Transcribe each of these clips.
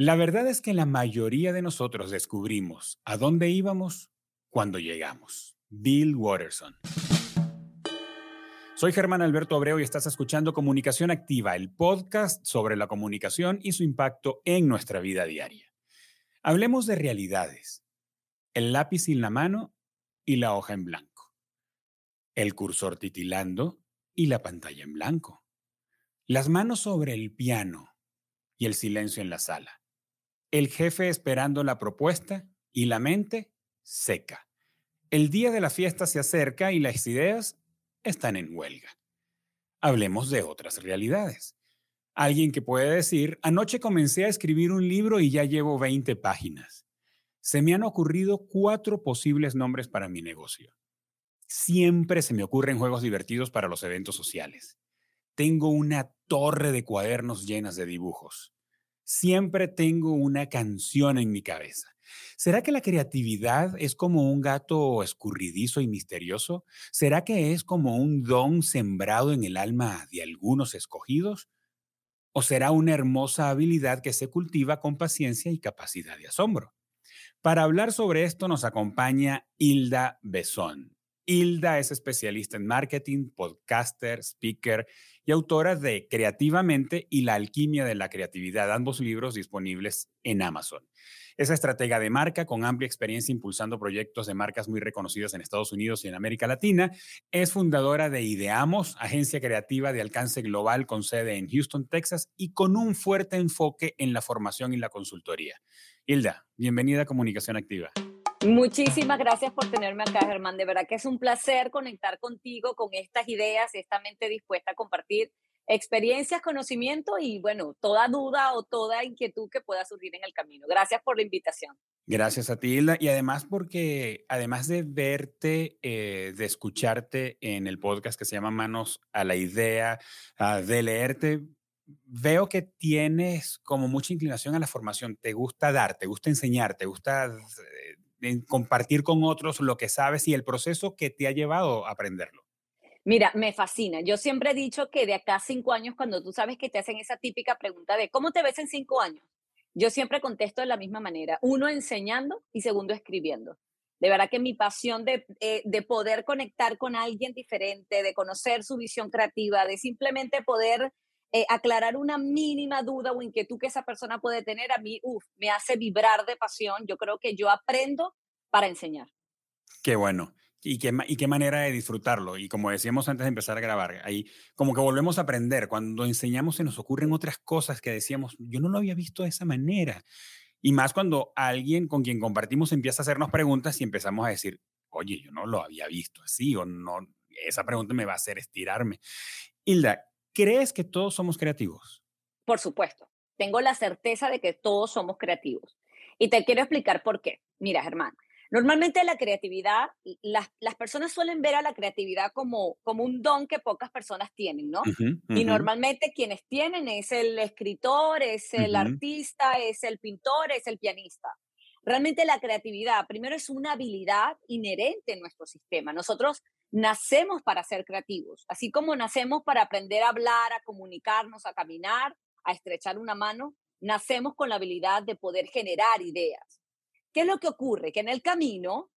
La verdad es que la mayoría de nosotros descubrimos a dónde íbamos cuando llegamos. Bill Watterson. Soy Germán Alberto Abreu y estás escuchando Comunicación Activa, el podcast sobre la comunicación y su impacto en nuestra vida diaria. Hablemos de realidades. El lápiz en la mano y la hoja en blanco. El cursor titilando y la pantalla en blanco. Las manos sobre el piano y el silencio en la sala el jefe esperando la propuesta y la mente seca. El día de la fiesta se acerca y las ideas están en huelga. Hablemos de otras realidades. Alguien que puede decir, anoche comencé a escribir un libro y ya llevo 20 páginas. Se me han ocurrido cuatro posibles nombres para mi negocio. Siempre se me ocurren juegos divertidos para los eventos sociales. Tengo una torre de cuadernos llenas de dibujos. Siempre tengo una canción en mi cabeza. ¿Será que la creatividad es como un gato escurridizo y misterioso? ¿Será que es como un don sembrado en el alma de algunos escogidos? ¿O será una hermosa habilidad que se cultiva con paciencia y capacidad de asombro? Para hablar sobre esto nos acompaña Hilda Besón. Hilda es especialista en marketing, podcaster, speaker y autora de Creativamente y La alquimia de la creatividad, ambos libros disponibles en Amazon. Es estratega de marca con amplia experiencia impulsando proyectos de marcas muy reconocidas en Estados Unidos y en América Latina. Es fundadora de Ideamos, agencia creativa de alcance global con sede en Houston, Texas y con un fuerte enfoque en la formación y la consultoría. Hilda, bienvenida a Comunicación Activa. Muchísimas gracias por tenerme acá, Germán. De verdad que es un placer conectar contigo con estas ideas, esta mente dispuesta a compartir experiencias, conocimiento y, bueno, toda duda o toda inquietud que pueda surgir en el camino. Gracias por la invitación. Gracias a ti, Hilda. Y además porque, además de verte, eh, de escucharte en el podcast que se llama Manos a la Idea, ah, de leerte, veo que tienes como mucha inclinación a la formación. Te gusta dar, te gusta enseñar, te gusta eh, en compartir con otros lo que sabes y el proceso que te ha llevado a aprenderlo? Mira, me fascina. Yo siempre he dicho que de acá a cinco años, cuando tú sabes que te hacen esa típica pregunta de ¿cómo te ves en cinco años? Yo siempre contesto de la misma manera. Uno, enseñando y segundo, escribiendo. De verdad que mi pasión de, eh, de poder conectar con alguien diferente, de conocer su visión creativa, de simplemente poder eh, aclarar una mínima duda o inquietud que esa persona puede tener, a mí, uff, me hace vibrar de pasión. Yo creo que yo aprendo para enseñar. Qué bueno. Y qué, y qué manera de disfrutarlo. Y como decíamos antes de empezar a grabar, ahí como que volvemos a aprender. Cuando enseñamos se nos ocurren otras cosas que decíamos, yo no lo había visto de esa manera. Y más cuando alguien con quien compartimos empieza a hacernos preguntas y empezamos a decir, oye, yo no lo había visto así o no, esa pregunta me va a hacer estirarme. Hilda, ¿Crees que todos somos creativos? Por supuesto. Tengo la certeza de que todos somos creativos. Y te quiero explicar por qué. Mira, Germán, normalmente la creatividad, las, las personas suelen ver a la creatividad como, como un don que pocas personas tienen, ¿no? Y normalmente quienes tienen es el escritor, es el artista, es el pintor, es el pianista. Realmente la creatividad, primero, es una habilidad inherente en nuestro sistema. Nosotros nacemos para ser creativos, así como nacemos para aprender a hablar, a comunicarnos, a caminar, a estrechar una mano, nacemos con la habilidad de poder generar ideas. ¿Qué es lo que ocurre? Que en el camino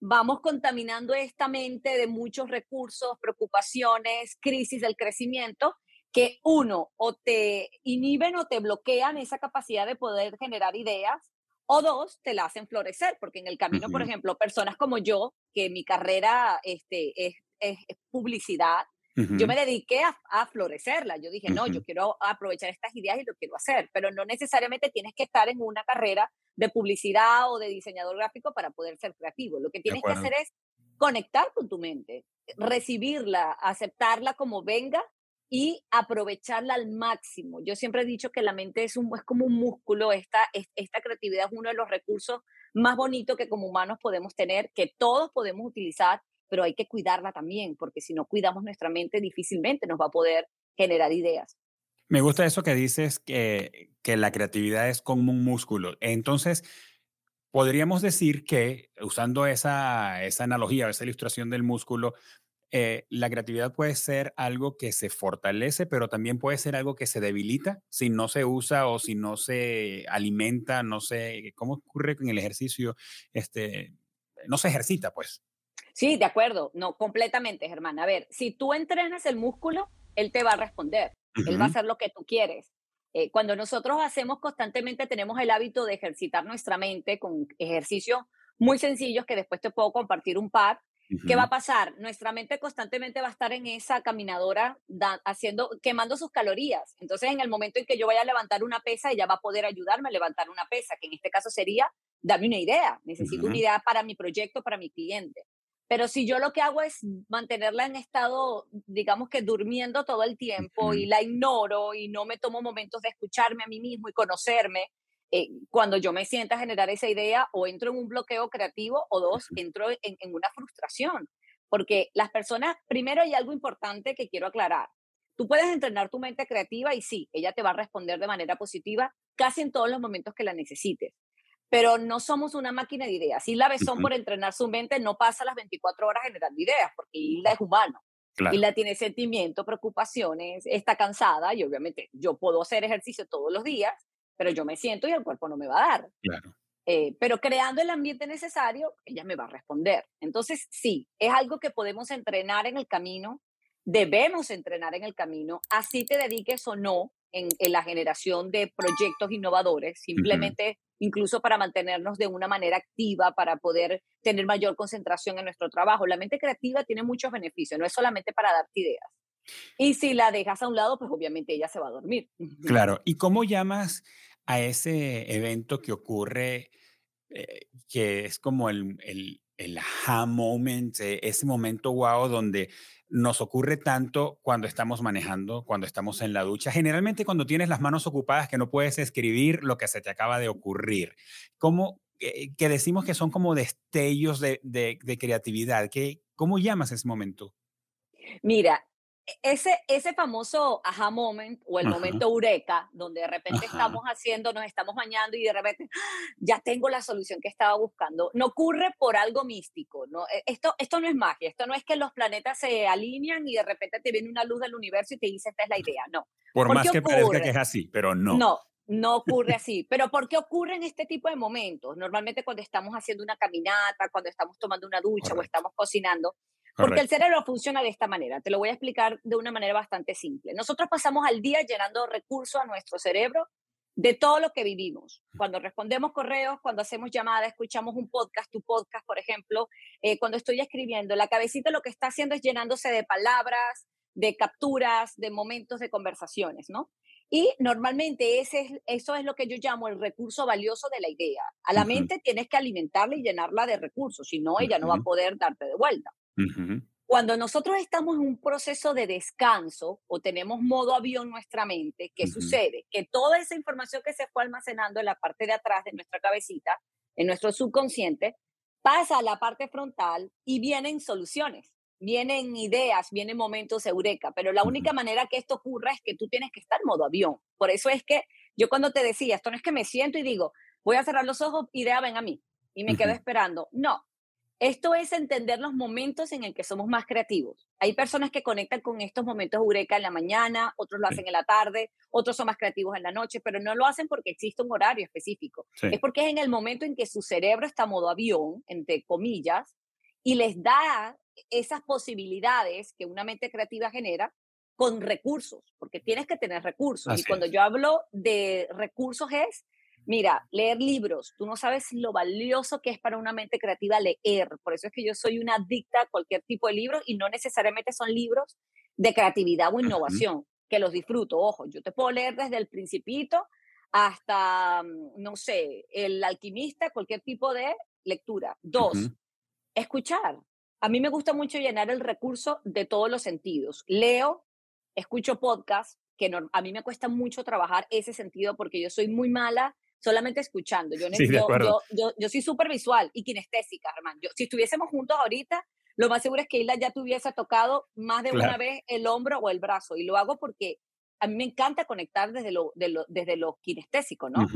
vamos contaminando esta mente de muchos recursos, preocupaciones, crisis del crecimiento, que uno, o te inhiben o te bloquean esa capacidad de poder generar ideas, o dos, te la hacen florecer, porque en el camino, por ejemplo, personas como yo, que mi carrera este, es, es, publicidad, yo me dediqué a, a, florecerla. Yo dije, no, yo quiero aprovechar estas ideas y lo quiero hacer, pero no necesariamente tienes que estar en una carrera de publicidad o de diseñador gráfico para poder ser creativo. Lo que tienes que hacer es conectar con tu mente, recibirla, aceptarla como venga y aprovecharla al máximo. Yo siempre he dicho que la mente es, un, es como un músculo, esta, esta creatividad es uno de los recursos más bonitos que como humanos podemos tener, que todos podemos utilizar, pero hay que cuidarla también, porque si no cuidamos nuestra mente, difícilmente nos va a poder generar ideas. Me gusta eso que dices, que, que la creatividad es como un músculo. Entonces, podríamos decir que, usando esa, esa analogía, esa ilustración del músculo, eh, la creatividad puede ser algo que se fortalece, pero también puede ser algo que se debilita si no se usa o si no se alimenta, no sé, ¿cómo ocurre con el ejercicio? Este, no se ejercita, pues. Sí, de acuerdo, no, completamente, Germán. A ver, si tú entrenas el músculo, él te va a responder, él va a hacer lo que tú quieres. Eh, cuando nosotros hacemos constantemente, tenemos el hábito de ejercitar nuestra mente con ejercicios muy sencillos que después te puedo compartir un par ¿Qué va a pasar? Nuestra mente constantemente va a estar en esa caminadora haciendo, quemando sus calorías. Entonces, en el momento en que yo vaya a levantar una pesa, ella va a poder ayudarme a levantar una pesa, que en este caso sería, dame una idea. Necesito una idea para mi proyecto, para mi cliente. Pero si yo lo que hago es mantenerla en estado, digamos que durmiendo todo el tiempo y la ignoro y no me tomo momentos de escucharme a mí mismo y conocerme, eh, cuando yo me sienta a generar esa idea, o entro en un bloqueo creativo, o dos, entro en, en una frustración. Porque las personas, primero hay algo importante que quiero aclarar. Tú puedes entrenar tu mente creativa y sí, ella te va a responder de manera positiva casi en todos los momentos que la necesites. Pero no somos una máquina de ideas. Y la Besón, por entrenar su mente, no pasa las 24 horas generando ideas, porque Hilda es humano. y la tiene sentimientos, preocupaciones, está cansada y obviamente yo puedo hacer ejercicio todos los días, pero yo me siento y el cuerpo no me va a dar. Claro. Eh, pero creando el ambiente necesario, ella me va a responder. Entonces, sí, es algo que podemos entrenar en el camino, debemos entrenar en el camino, así te dediques o no en, la generación de proyectos innovadores, simplemente incluso para mantenernos de una manera activa, para poder tener mayor concentración en nuestro trabajo. La mente creativa tiene muchos beneficios, no es solamente para darte ideas. Y si la dejas a un lado, pues obviamente ella se va a dormir. Claro. ¿Y cómo llamas a ese evento que ocurre, eh, que es como el, el, el aha moment, eh, ese momento wow donde nos ocurre tanto cuando estamos manejando, cuando estamos en la ducha, generalmente cuando tienes las manos ocupadas que no puedes escribir lo que se te acaba de ocurrir. ¿Cómo, eh, que decimos que son como destellos de, de, creatividad? ¿Qué, ¿Cómo llamas ese momento? Mira, ese, ese famoso aha moment o el momento eureka, donde de repente estamos haciendo, nos estamos bañando y de repente ya tengo la solución que estaba buscando, no ocurre por algo místico. ¿no? E-, esto, esto no es magia, esto no es que los planetas se alinean y de repente te viene una luz del universo y te dice esta es la idea, no. Por más que parezca que es así, pero no. No, no ocurre así. Pero ¿por qué ocurren este tipo de momentos? Normalmente cuando estamos haciendo una caminata, cuando estamos tomando una ducha o estamos cocinando, porque el cerebro funciona de esta manera. Te lo voy a explicar de una manera bastante simple. Nosotros pasamos al día llenando recursos a nuestro cerebro de todo lo que vivimos. Cuando respondemos correos, cuando hacemos llamadas, escuchamos un podcast, tu podcast, por ejemplo, eh, cuando estoy escribiendo, la cabecita lo que está haciendo es llenándose de palabras, de capturas, de momentos de conversaciones, ¿no? Y normalmente ese es, eso es lo que yo llamo el recurso valioso de la idea. A la mente tienes que alimentarla y llenarla de recursos, si no, ella no va a poder darte de vuelta. Cuando nosotros estamos en un proceso de descanso o tenemos modo avión nuestra mente, ¿qué sucede? Que toda esa información que se fue almacenando en la parte de atrás de nuestra cabecita, en nuestro subconsciente, pasa a la parte frontal y vienen soluciones, vienen ideas, vienen momentos eureka, pero la única manera que esto ocurra es que tú tienes que estar en modo avión. Por eso es que yo cuando te decía, esto no es que me siento y digo, voy a cerrar los ojos, idea, ven a mí, y me quedo esperando. No, esto es entender los momentos en el que somos más creativos. Hay personas que conectan con estos momentos eureka en la mañana, otros lo hacen en la tarde, otros son más creativos en la noche, pero no lo hacen porque existe un horario específico. Es porque es en el momento en que su cerebro está modo avión, entre comillas, y les da esas posibilidades que una mente creativa genera con recursos, porque tienes que tener recursos. y cuando yo hablo de recursos es Mira, leer libros, tú no sabes lo valioso que es para una mente creativa leer. Por eso es que yo soy una adicta a cualquier tipo de libro y no necesariamente son libros de creatividad o innovación, que los disfruto. Ojo, yo te puedo leer desde el principito hasta, mm, no sé, el alquimista, cualquier tipo de lectura. Dos, escuchar. A mí me gusta mucho llenar el recurso de todos los sentidos. Leo, escucho podcast, que a mí me cuesta mucho trabajar ese sentido porque yo soy muy mala solamente escuchando. Yo, yo, yo, yo, soy súper visual y kinestésica, hermano. si estuviésemos juntos ahorita, lo más seguro es que Isla ya te hubiese tocado más de una vez el hombro o el brazo. Y lo hago porque a mí me encanta conectar desde lo, desde lo kinestésico, ¿no?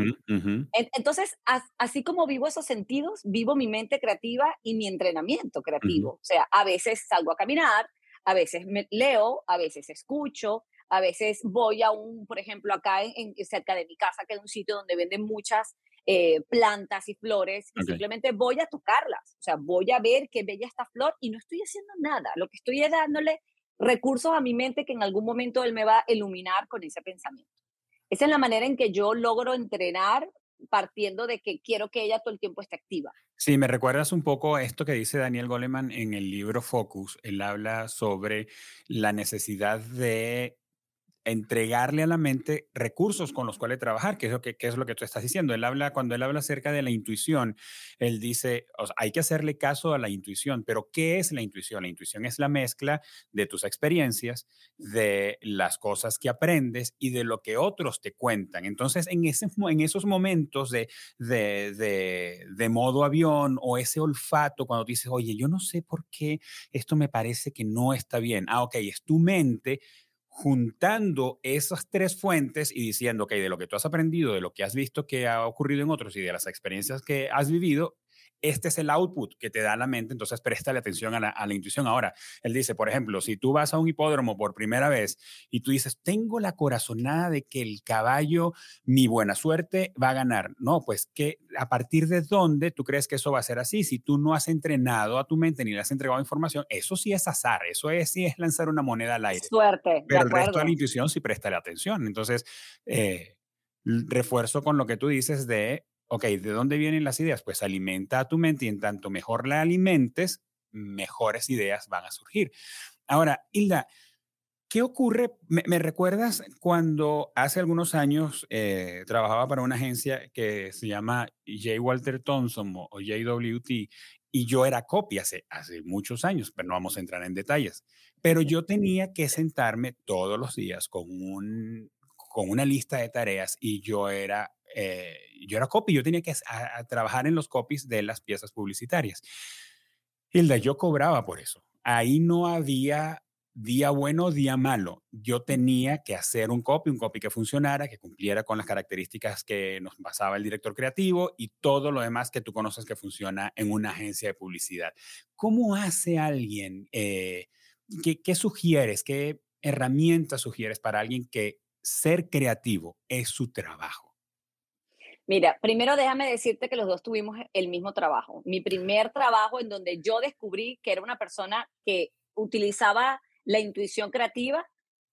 Entonces, así como vivo esos sentidos, vivo mi mente creativa y mi entrenamiento creativo. O sea, a veces salgo a caminar, a veces me leo, a veces escucho, a veces voy a un, por ejemplo, acá en, cerca de mi casa, que es un sitio donde venden muchas eh, plantas y flores, y simplemente voy a tocarlas, o sea, voy a ver qué bella esta flor y no estoy haciendo nada, lo que estoy es dándole recursos a mi mente que en algún momento él me va a iluminar con ese pensamiento. Esa es la manera en que yo logro entrenar partiendo de que quiero que ella todo el tiempo esté activa. Sí, me recuerdas un poco esto que dice Daniel Goleman en el libro Focus. Él habla sobre la necesidad de entregarle a la mente recursos con los cuales trabajar, que es lo que, es lo que tú estás diciendo. Él habla, cuando él habla acerca de la intuición, él dice, hay que hacerle caso a la intuición, pero ¿qué es la intuición? La intuición es la mezcla de tus experiencias, de las cosas que aprendes y de lo que otros te cuentan. Entonces, en, ese, en esos momentos de, de, de, de modo avión o ese olfato, cuando dices, oye, yo no sé por qué esto me parece que no está bien. Ah, ok, es tu mente juntando esas tres fuentes y diciendo, ok, de lo que tú has aprendido, de lo que has visto que ha ocurrido en otros y de las experiencias que has vivido, este es el output que te da la mente, entonces préstale atención a la, intuición. Ahora, él dice, por ejemplo, si tú vas a un hipódromo por primera vez y tú dices, tengo la corazonada de que el caballo, mi buena suerte, va a ganar. No, pues que a partir de dónde tú crees que eso va a ser así. Si tú no has entrenado a tu mente ni le has entregado información, eso sí es azar, eso es, sí es lanzar una moneda al aire. Suerte. Pero el resto de la intuición sí préstale atención. Entonces, eh, refuerzo con lo que tú dices de ok, ¿de dónde vienen las ideas? Pues alimenta a tu mente y en tanto mejor la alimentes, mejores ideas van a surgir. Ahora, Hilda, ¿qué ocurre? ¿Me, recuerdas cuando hace algunos años eh, trabajaba para una agencia que se llama J. Walter Thompson o, JWT y yo era copia hace, hace muchos años, pero no vamos a entrar en detalles. Pero yo tenía que sentarme todos los días con, un, con una lista de tareas y yo era eh, yo era copy, yo tenía que trabajar en los copies de las piezas publicitarias. Hilda, yo cobraba por eso. Ahí no había día bueno, día malo. Yo tenía que hacer un copy, un copy que funcionara, que cumpliera con las características que nos basaba el director creativo y todo lo demás que tú conoces que funciona en una agencia de publicidad. ¿Cómo hace alguien? Eh, ¿qué, ¿Qué sugieres? ¿Qué herramientas sugieres para alguien que ser creativo es su trabajo? Mira, primero déjame decirte que los dos tuvimos el mismo trabajo. Mi primer trabajo en donde yo descubrí que era una persona que utilizaba la intuición creativa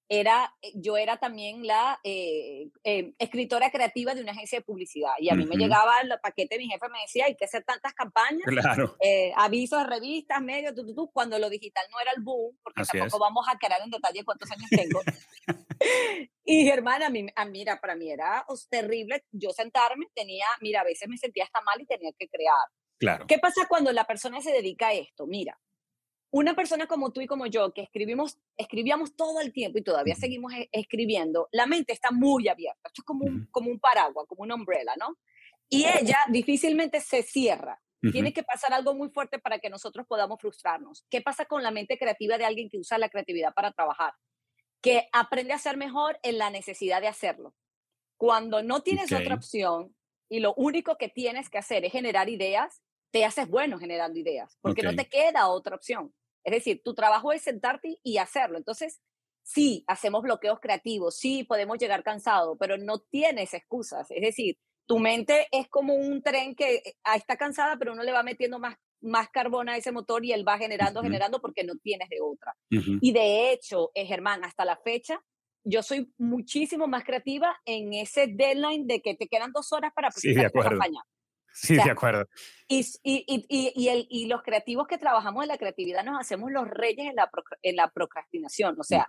era, eh, yo era también la eh, eh, escritora creativa de una agencia de publicidad y a mí me llegaba el paquete, mi jefe me decía, hay que hacer tantas campañas, claro. avisos, revistas, medios, tú, cuando lo digital no era el boom, porque tampoco vamos a quedar en detalle cuántos años tengo. y hermana, a mí, a, mira, para mí era terrible yo sentarme, tenía, mira, a veces me sentía hasta mal y tenía que crear. Claro. ¿Qué pasa cuando la persona se dedica a esto? Mira, una persona como tú y como yo, que escribimos, escribíamos todo el tiempo y todavía seguimos e, escribiendo, la mente está muy abierta. Esto es como un, como un paraguas, como una umbrella, ¿no? Y ella difícilmente se cierra. Tiene que pasar algo muy fuerte para que nosotros podamos frustrarnos. ¿Qué pasa con la mente creativa de alguien que usa la creatividad para trabajar? Que aprende a ser mejor en la necesidad de hacerlo. Cuando no tienes otra opción y lo único que tienes que hacer es generar ideas, te haces bueno generando ideas, porque no te queda otra opción. Es decir, tu trabajo es sentarte y hacerlo. Entonces, sí, hacemos bloqueos creativos, sí, podemos llegar cansado, pero no tienes excusas. Es decir, tu mente es como un tren que eh, ah, está cansada, pero uno le va metiendo más, más carbón a ese motor y él va generando, generando porque no tienes de otra. Y de hecho, eh, Germán, hasta la fecha, yo soy muchísimo más creativa en ese deadline de que te quedan dos horas para presentar sí, campaña. Sí, de acuerdo. Y, y, y, el, y, los creativos que trabajamos en la creatividad nos hacemos los reyes en la, en la procrastinación. O sea,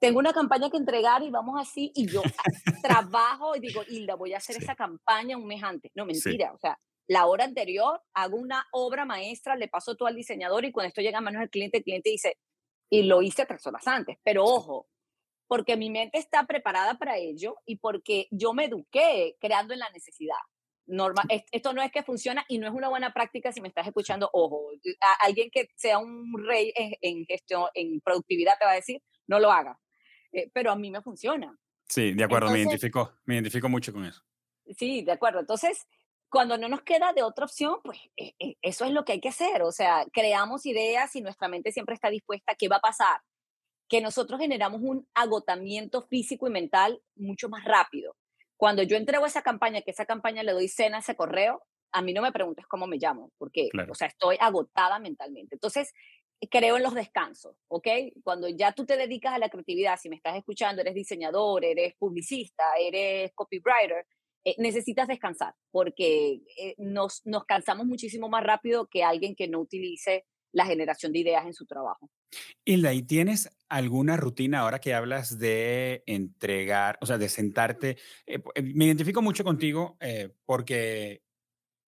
tengo una campaña que entregar y vamos así, y yo trabajo y digo, Hilda, voy a hacer esa campaña un mes antes. No, mentira. O sea, la hora anterior hago una obra maestra, le paso todo al diseñador y cuando esto llega a manos del cliente, el cliente dice, y lo hice tres horas antes. Pero ojo, porque mi mente está preparada para ello y porque yo me eduqué creando en la necesidad normal, esto no es que funciona y no es una buena práctica si me estás escuchando, ojo, alguien que sea un rey en, gestión, en productividad te va a decir, no lo haga, eh, pero a mí me funciona. Sí, de acuerdo, me identifico, me identifico mucho con eso. Sí, de acuerdo. Entonces, cuando no nos queda de otra opción, pues e, e, eso es lo que hay que hacer. O sea, creamos ideas y nuestra mente siempre está dispuesta. ¿Qué va a pasar? Que nosotros generamos un agotamiento físico y mental mucho más rápido. Cuando yo entrego esa campaña, que esa campaña le doy cena a ese correo, a mí no me preguntes cómo me llamo, porque, o sea, estoy agotada mentalmente. Entonces, creo en los descansos, ¿ok? Cuando ya tú te dedicas a la creatividad, si me estás escuchando, eres diseñador, eres publicista, eres copywriter, eh, necesitas descansar, porque eh, nos, nos cansamos muchísimo más rápido que alguien que no utilice la generación de ideas en su trabajo. Hilda, ¿y tienes alguna rutina ahora que hablas de entregar, o sea, de sentarte? Eh, me identifico mucho contigo porque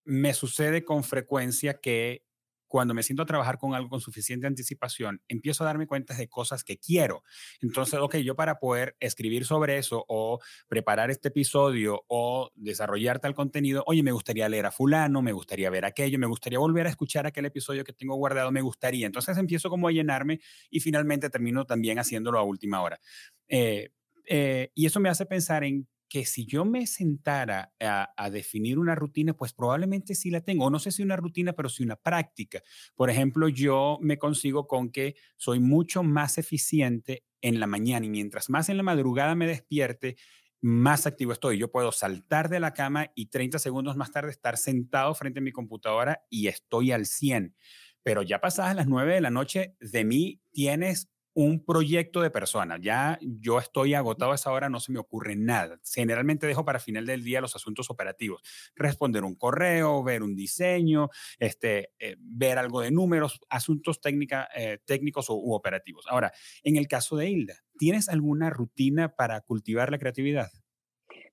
me sucede con frecuencia que cuando me siento a trabajar con algo con suficiente anticipación, empiezo a darme cuenta de cosas que quiero. Entonces, ok, yo para poder escribir sobre eso o preparar este episodio o desarrollar tal contenido, oye, me gustaría leer a fulano, me gustaría ver aquello, me gustaría volver a escuchar aquel episodio que tengo guardado, me gustaría. Entonces empiezo como a llenarme y finalmente termino también haciéndolo a última hora. Eh, eh, y eso me hace pensar en que si yo me sentara a, definir una rutina, pues probablemente sí la tengo. O no sé si una rutina, pero sí una práctica. Por ejemplo, yo me consigo con que soy mucho más eficiente en la mañana y mientras más en la madrugada me despierte, más activo estoy. Yo puedo saltar de la cama y 30 segundos más tarde estar sentado frente a mi computadora y estoy al 100. Pero ya pasadas las 9 de la noche, de mí tienes un proyecto de persona. Ya yo estoy agotado a esa hora, no se me ocurre nada. Generalmente dejo para final del día los asuntos operativos. Responder un correo, ver un diseño, este, eh, ver algo de números, asuntos técnica, eh, técnicos u operativos. Ahora, en el caso de Hilda, ¿tienes alguna rutina para cultivar la creatividad?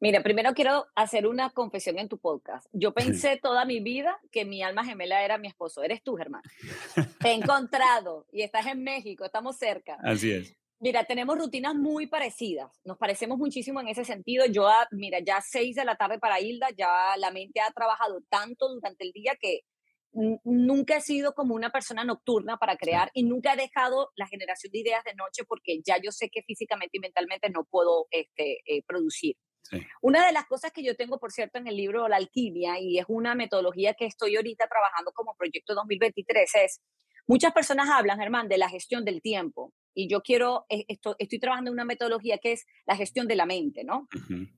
Mira, primero quiero hacer una confesión en tu podcast. Yo pensé toda mi vida que mi alma gemela era mi esposo. Eres tú, Germán. Te he encontrado y estás en México, estamos cerca. Así es. Mira, tenemos rutinas muy parecidas. Nos parecemos muchísimo en ese sentido. Yo, mira, ya seis de la tarde para Hilda, ya la mente ha trabajado tanto durante el día que nunca he sido como una persona nocturna para crear y nunca he dejado la generación de ideas de noche porque ya yo sé que físicamente y mentalmente no puedo este, eh, producir. Una de las cosas que yo tengo, por cierto, en el libro La Alquimia, y es una metodología que estoy ahorita trabajando como proyecto 2023, es, muchas personas hablan, Germán, de la gestión del tiempo, y yo quiero, eh, esto, estoy trabajando en una metodología que es la gestión de la mente, ¿no?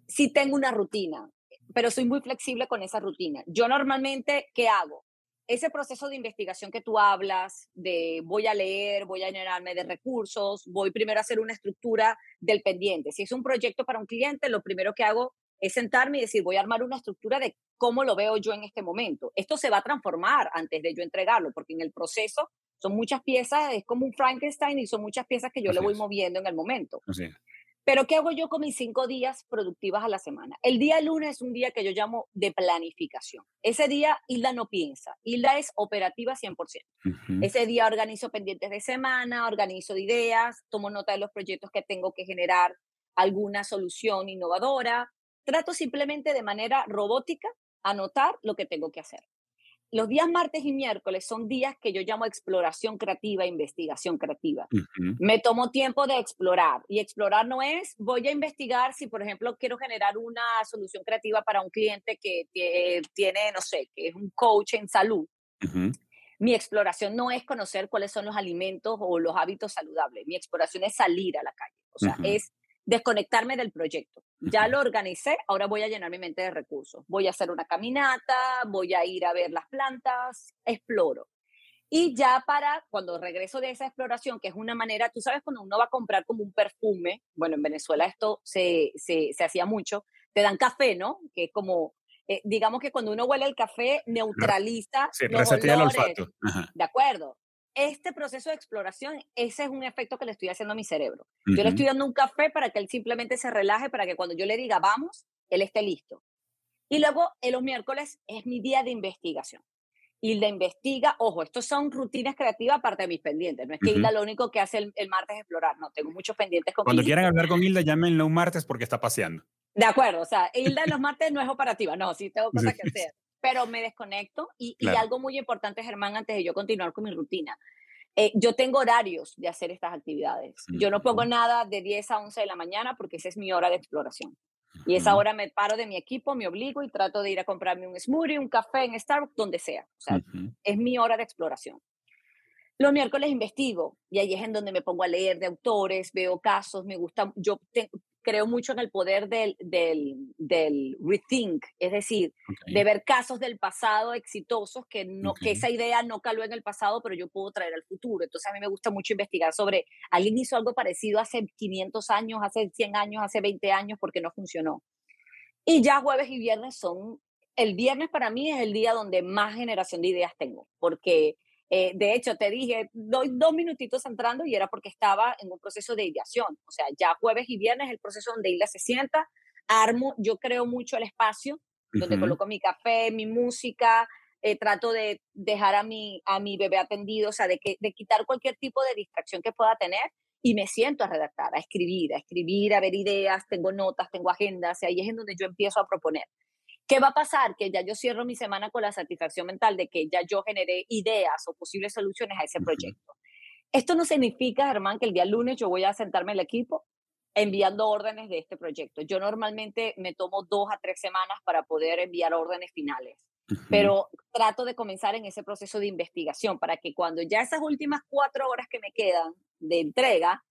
Sí tengo una rutina, pero soy muy flexible con esa rutina. Yo normalmente, ¿qué hago? Ese proceso de investigación que tú hablas, de voy a leer, voy a llenarme de recursos, voy primero a hacer una estructura del pendiente. Si es un proyecto para un cliente, lo primero que hago es sentarme y decir, voy a armar una estructura de cómo lo veo yo en este momento. Esto se va a transformar antes de yo entregarlo, porque en el proceso son muchas piezas, es como un Frankenstein y son muchas piezas que yo le voy moviendo en el momento. Así pero ¿qué hago yo con mis cinco días productivas a la semana? El día lunes es un día que yo llamo de planificación. Ese día Hilda no piensa, Hilda es operativa 100%. Ese día organizo pendientes de semana, organizo de ideas, tomo nota de los proyectos que tengo que generar alguna solución innovadora. Trato simplemente de manera robótica anotar lo que tengo que hacer los días martes y miércoles son días que yo llamo exploración creativa, investigación creativa. Me tomo tiempo de explorar y explorar no es voy a investigar si, por ejemplo, quiero generar una solución creativa para un cliente que tiene, no sé, que es un coach en salud. Mi exploración no es conocer cuáles son los alimentos o los hábitos saludables. Mi exploración es salir a la calle. O sea, es desconectarme del proyecto. Ya lo organicé, ahora voy a llenar mi mente de recursos. Voy a hacer una caminata, voy a ir a ver las plantas, exploro. Y ya para cuando regreso de esa exploración, que es una manera, tú sabes, cuando uno va a comprar como un perfume, bueno, en Venezuela esto se, se, se hacía mucho, te dan café, ¿no? Que es como, eh, digamos que cuando uno huele el café, neutraliza sí, los olores. El olfato. De acuerdo este proceso de exploración, ese es un efecto que le estoy haciendo a mi cerebro. Yo le estoy dando un café para que él simplemente se relaje, para que cuando yo le diga vamos, él esté listo. Y luego, en los miércoles es mi día de investigación. Y la investiga, ojo, estos son rutinas creativas aparte de mis pendientes. No es que Hilda lo único que hace el, martes es explorar, no, tengo muchos pendientes con Cuando quieran hablar con Hilda, llámenlo un martes porque está paseando. De acuerdo, o sea, Hilda en los martes no es operativa, no, sí tengo cosas que hacer pero me desconecto y, algo muy importante, Germán, antes de yo continuar con mi rutina. Eh, yo tengo horarios de hacer estas actividades. Yo no pongo nada de 10 a 11 de la mañana porque esa es mi hora de exploración. Y esa hora me paro de mi equipo, me obligo y trato de ir a comprarme un smoothie, un café en Starbucks, donde sea. O sea, es mi hora de exploración. Los miércoles investigo y ahí es en donde me pongo a leer de autores, veo casos, me gusta, yo creo mucho en el poder del, del, del rethink, es decir, de ver casos del pasado exitosos que, no, que esa idea no caló en el pasado, pero yo puedo traer al futuro. Entonces a mí me gusta mucho investigar sobre, alguien hizo algo parecido hace 500 años, hace 100 años, hace 20 años, porque no funcionó. Y ya jueves y viernes son, el viernes para mí es el día donde más generación de ideas tengo, porque eh, de hecho, te dije, doy dos minutitos entrando y era porque estaba en un proceso de ideación. O sea, ya jueves y viernes el proceso donde Hilda se sienta, armo, yo creo mucho el espacio donde coloco mi café, mi música, eh, trato de dejar a mi, a mi bebé atendido, o sea, de, que, de quitar cualquier tipo de distracción que pueda tener y me siento a redactar, a escribir, a escribir, a ver ideas, tengo notas, tengo agendas, y ahí es en donde yo empiezo a proponer. ¿Qué va a pasar? Que ya yo cierro mi semana con la satisfacción mental de que ya yo generé ideas o posibles soluciones a ese proyecto. Esto no significa, Germán, que el día lunes yo voy a sentarme el equipo enviando órdenes de este proyecto. Yo normalmente me tomo dos a tres semanas para poder enviar órdenes finales, pero trato de comenzar en ese proceso de investigación para que cuando ya esas últimas cuatro horas que me quedan de entrega,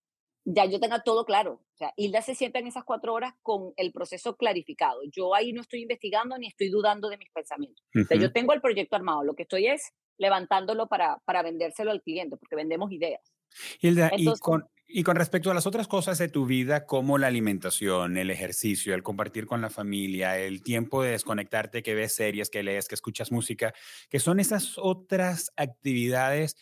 ya yo tenga todo claro. O sea, Hilda se sienta en esas cuatro horas con el proceso clarificado. Yo ahí no estoy investigando ni estoy dudando de mis pensamientos. o sea, yo tengo el proyecto armado, lo que estoy es levantándolo para, para vendérselo al cliente, porque vendemos ideas. Hilda, y, con, y con respecto a las otras cosas de tu vida, como la alimentación, el ejercicio, el compartir con la familia, el tiempo de desconectarte, que ves series, que lees, que escuchas música, que son esas otras actividades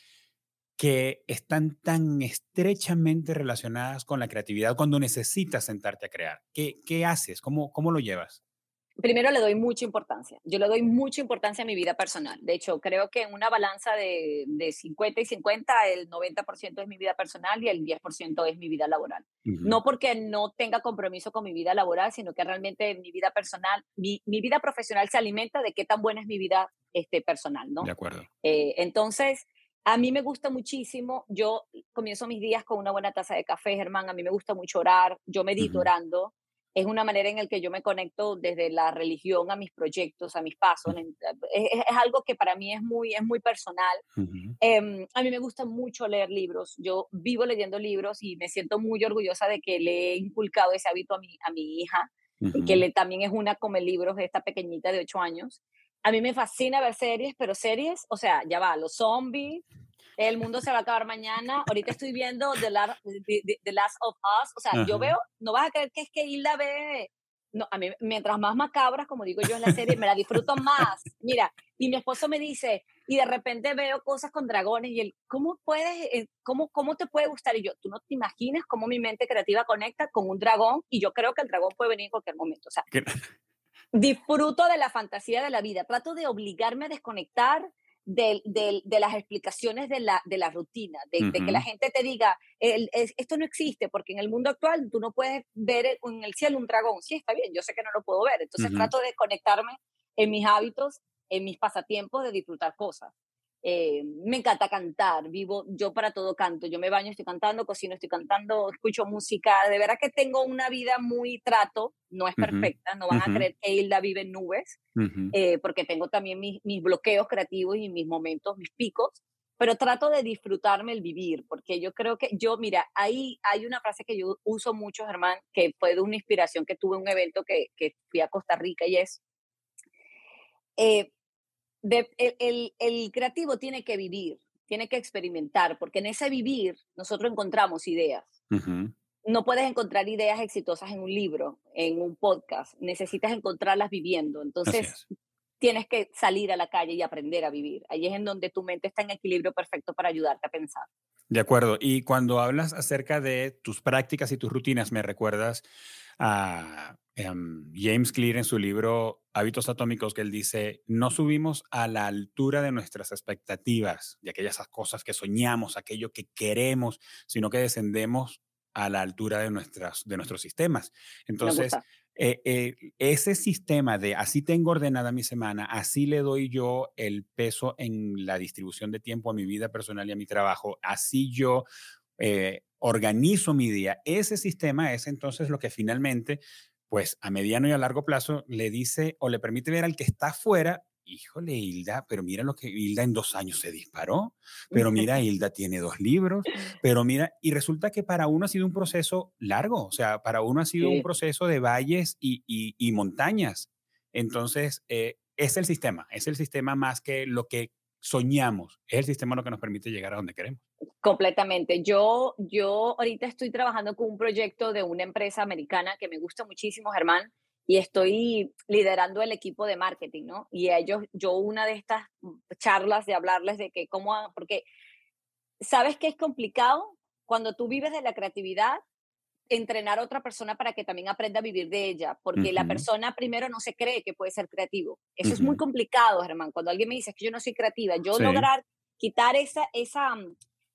que están tan estrechamente relacionadas con la creatividad cuando necesitas sentarte a crear? ¿Qué, qué haces? ¿Cómo, ¿Cómo lo llevas? Primero le doy mucha importancia. Yo le doy mucha importancia a mi vida personal. De hecho, creo que en una balanza de, de 50 y 50, el 90% es mi vida personal y el 10% es mi vida laboral. No porque no tenga compromiso con mi vida laboral, sino que realmente mi vida personal, mi, mi, vida profesional se alimenta de qué tan buena es mi vida este, personal, ¿no? De acuerdo. Eh, entonces, a mí me gusta muchísimo, yo comienzo mis días con una buena taza de café, Germán, a mí me gusta mucho orar, yo medito orando, es una manera en la que yo me conecto desde la religión a mis proyectos, a mis pasos, es, algo que para mí es muy, es muy personal. Em, a mí me gusta mucho leer libros, yo vivo leyendo libros y me siento muy orgullosa de que le he inculcado ese hábito a mi, a mi hija, que le, también es una come libros de esta pequeñita de 8 años. A mí me fascina ver series, pero series, o sea, ya va, los zombies, el mundo se va a acabar mañana. Ahorita estoy viendo The, Last of Us. O sea, yo veo, no vas a creer que es que Hilda ve. No, a mí, mientras más macabras, como digo yo en la serie, me la disfruto más. Mira, y mi esposo me dice, y de repente veo cosas con dragones, y él, ¿cómo puedes, eh, cómo, cómo te puede gustar? Y yo, tú no te imaginas cómo mi mente creativa conecta con un dragón, y yo creo que el dragón puede venir en cualquier momento. O sea, disfruto de la fantasía de la vida, trato de obligarme a desconectar de, de, las explicaciones de la, de la rutina, de, que la gente te diga, el, esto no existe, porque en el mundo actual tú no puedes ver en el cielo un dragón. Sí, está bien, yo sé que no lo puedo ver. Entonces trato de conectarme en mis hábitos, en mis pasatiempos, de disfrutar cosas. Eh, me encanta cantar, vivo yo para todo canto, yo me baño, estoy cantando, cocino, estoy cantando, escucho música, de verdad que tengo una vida muy trato, no es perfecta, no van a creer que Hilda vive en nubes, eh, porque tengo también mis, mis, bloqueos creativos y mis momentos, mis picos, pero trato de disfrutarme el vivir, porque yo creo que yo, mira, ahí hay una frase que yo uso mucho, Germán, que fue de una inspiración que tuve en un evento que, que fui a Costa Rica y es, eh, el, creativo tiene que vivir, tiene que experimentar, porque en ese vivir nosotros encontramos ideas. No puedes encontrar ideas exitosas en un libro, en un podcast, necesitas encontrarlas viviendo. Entonces, tienes que salir a la calle y aprender a vivir. Ahí es en donde tu mente está en equilibrio perfecto para ayudarte a pensar. De acuerdo. Y cuando hablas acerca de tus prácticas y tus rutinas, me recuerdas a em, James Clear en su libro Hábitos Atómicos, que él dice, no subimos a la altura de nuestras expectativas, de aquellas cosas que soñamos, aquello que queremos, sino que descendemos a la altura de, nuestras, de nuestros sistemas. Entonces, eh, eh, ese sistema de así tengo ordenada mi semana, así le doy yo el peso en la distribución de tiempo a mi vida personal y a mi trabajo, así yo eh, organizo mi día. Ese sistema es entonces lo que finalmente pues a mediano y a largo plazo le dice o le permite ver al que está afuera híjole, Hilda, pero mira lo que Hilda en dos años se disparó, pero mira, Hilda tiene dos libros, pero mira, y resulta que para uno ha sido un proceso largo, o sea, para uno ha sido un proceso de valles y, montañas. Entonces, eh, es el sistema, es el sistema más que lo que soñamos, es el sistema lo que nos permite llegar a donde queremos. Completamente. Yo, yo ahorita estoy trabajando con un proyecto de una empresa americana que me gusta muchísimo, Germán, y estoy liderando el equipo de marketing, ¿no? Y ellos, yo una de estas charlas de hablarles de que cómo, porque sabes que es complicado cuando tú vives de la creatividad, entrenar a otra persona para que también aprenda a vivir de ella, porque la persona primero no se cree que puede ser creativo. Eso es muy complicado, Germán. Cuando alguien me dice que yo no soy creativa, yo lograr quitar esa, esa,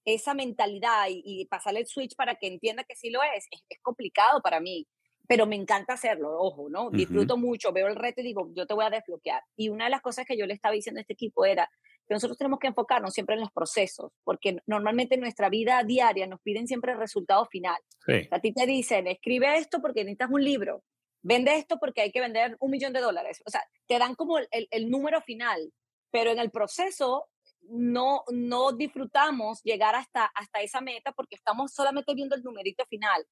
esa mentalidad y, pasarle el switch para que entienda que sí lo es, es complicado para mí pero me encanta hacerlo, ojo, ¿no? Disfruto mucho, veo el reto y digo, yo te voy a desbloquear. Y una de las cosas que yo le estaba diciendo a este equipo era que nosotros tenemos que enfocarnos siempre en los procesos, porque normalmente en nuestra vida diaria nos piden siempre el resultado final. A ti te dicen, escribe esto porque necesitas un libro, vende esto porque hay que vender un millón de dólares. O sea, te dan como el, el número final, pero en el proceso no, no disfrutamos llegar hasta, hasta esa meta porque estamos solamente viendo el numerito final.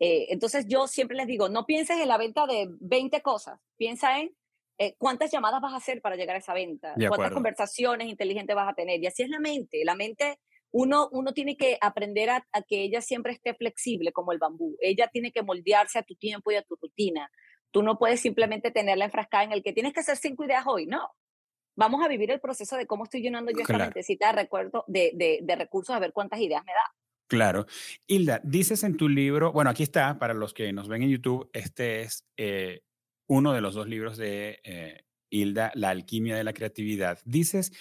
Eh, entonces yo siempre les digo, no pienses en la venta de 20 cosas, piensa en eh, cuántas llamadas vas a hacer para llegar a esa venta, cuántas conversaciones inteligentes vas a tener. Y así es la mente. La mente, uno, uno tiene que aprender a, que ella siempre esté flexible como el bambú. Ella tiene que moldearse a tu tiempo y a tu rutina. Tú no puedes simplemente tenerla enfrascada en el que tienes que hacer cinco ideas hoy, no. Vamos a vivir el proceso de cómo estoy llenando yo esta mentecita de, recuerdo, de, de, de recursos, a ver cuántas ideas me da. Claro. Hilda, dices en tu libro, bueno, aquí está, para los que nos ven en YouTube, este es eh, uno de los dos libros de eh, Hilda, La alquimia de la creatividad. Dices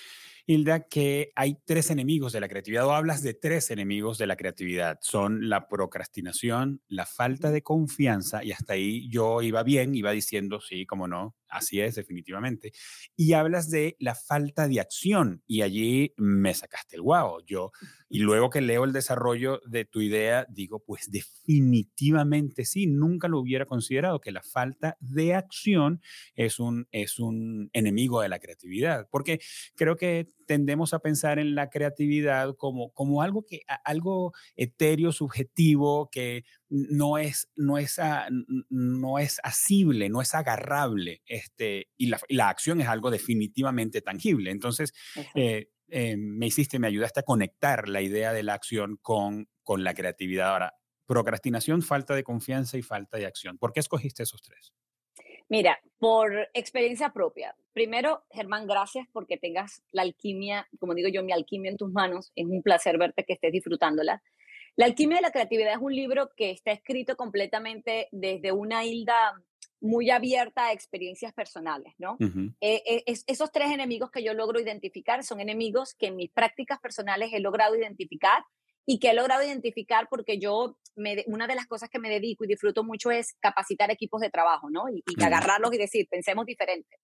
Hilda, que hay tres enemigos de la creatividad o hablas de tres enemigos de la creatividad. Son la procrastinación, la falta de confianza y hasta ahí yo iba bien, iba diciendo, sí, como no, así es, definitivamente. Y hablas de la falta de acción y allí me sacaste el guau. Yo, y luego que leo el desarrollo de tu idea, digo, pues definitivamente sí, nunca lo hubiera considerado que la falta de acción es un, es un enemigo de la creatividad, porque creo que tendemos a pensar en la creatividad como, como algo, que, algo etéreo, subjetivo, que no es, no, es, no es asible, no es agarrable, este, y, la, la acción es algo definitivamente tangible. Entonces, eh, eh, me hiciste, me ayudaste a conectar la idea de la acción con, con la creatividad. Ahora, procrastinación, falta de confianza y falta de acción. ¿Por qué escogiste esos tres? Mira, por experiencia propia. Primero, Germán, gracias porque tengas la alquimia, como digo yo, mi alquimia en tus manos. Es un placer verte que estés disfrutándola. La alquimia de la creatividad es un libro que está escrito completamente desde una hilda muy abierta a experiencias personales, ¿no? Eh, eh, esos tres enemigos que yo logro identificar son enemigos que en mis prácticas personales he logrado identificar y que he logrado identificar porque yo, me, una de las cosas que me dedico y disfruto mucho es capacitar equipos de trabajo, ¿no? Y, agarrarlos y decir, pensemos diferente.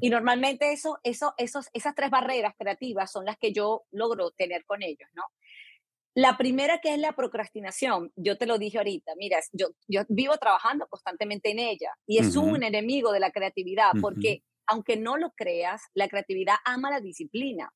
Y normalmente eso, eso, esos, esas tres barreras creativas son las que yo logro tener con ellos, ¿no? La primera que es la procrastinación, yo te lo dije ahorita, mira, yo, yo vivo trabajando constantemente en ella y es un enemigo de la creatividad porque aunque no lo creas, la creatividad ama la disciplina.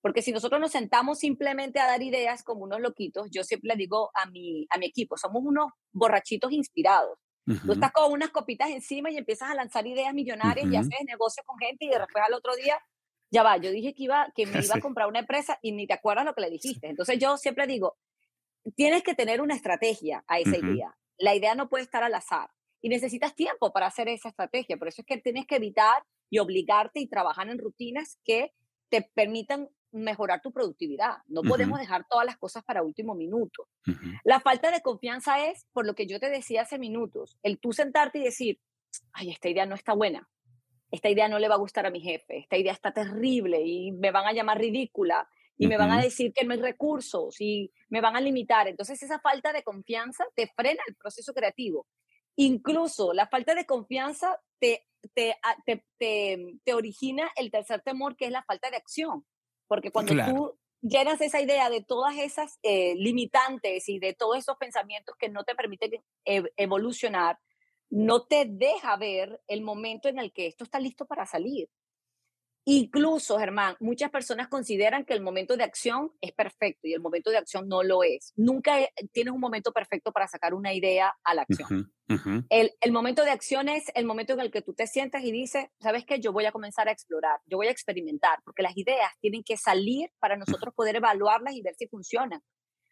Porque si nosotros nos sentamos simplemente a dar ideas como unos loquitos, yo siempre le digo a mi, a mi equipo, somos unos borrachitos inspirados. Tú estás con unas copitas encima y empiezas a lanzar ideas millonarias y haces negocio con gente y después al otro día, ya va, yo dije que, iba, que me iba a comprar una empresa y ni te acuerdas lo que le dijiste. Entonces yo siempre digo, tienes que tener una estrategia a esa idea. La idea no puede estar al azar y necesitas tiempo para hacer esa estrategia. Por eso es que tienes que evitar y obligarte y trabajar en rutinas que te permitan mejorar tu productividad. No podemos dejar todas las cosas para último minuto. La falta de confianza es, por lo que yo te decía hace minutos, el tú sentarte y decir, ay, esta idea no está buena, esta idea no le va a gustar a mi jefe, esta idea está terrible y me van a llamar ridícula y me van a decir que no hay recursos y me van a limitar. Entonces esa falta de confianza te frena el proceso creativo. Incluso la falta de confianza te, te, te, te, origina el tercer temor, que es la falta de acción. Porque cuando tú llenas esa idea de todas esas eh, limitantes y de todos esos pensamientos que no te permiten evolucionar, no te deja ver el momento en el que esto está listo para salir. Incluso, Germán, muchas personas consideran que el momento de acción es perfecto y el momento de acción no lo es. Nunca eh, tienes un momento perfecto para sacar una idea a la acción. El, el, momento de acción es el momento en el que tú te sientas y dices, ¿sabes qué? Yo voy a comenzar a explorar, yo voy a experimentar, porque las ideas tienen que salir para nosotros poder evaluarlas y ver si funcionan.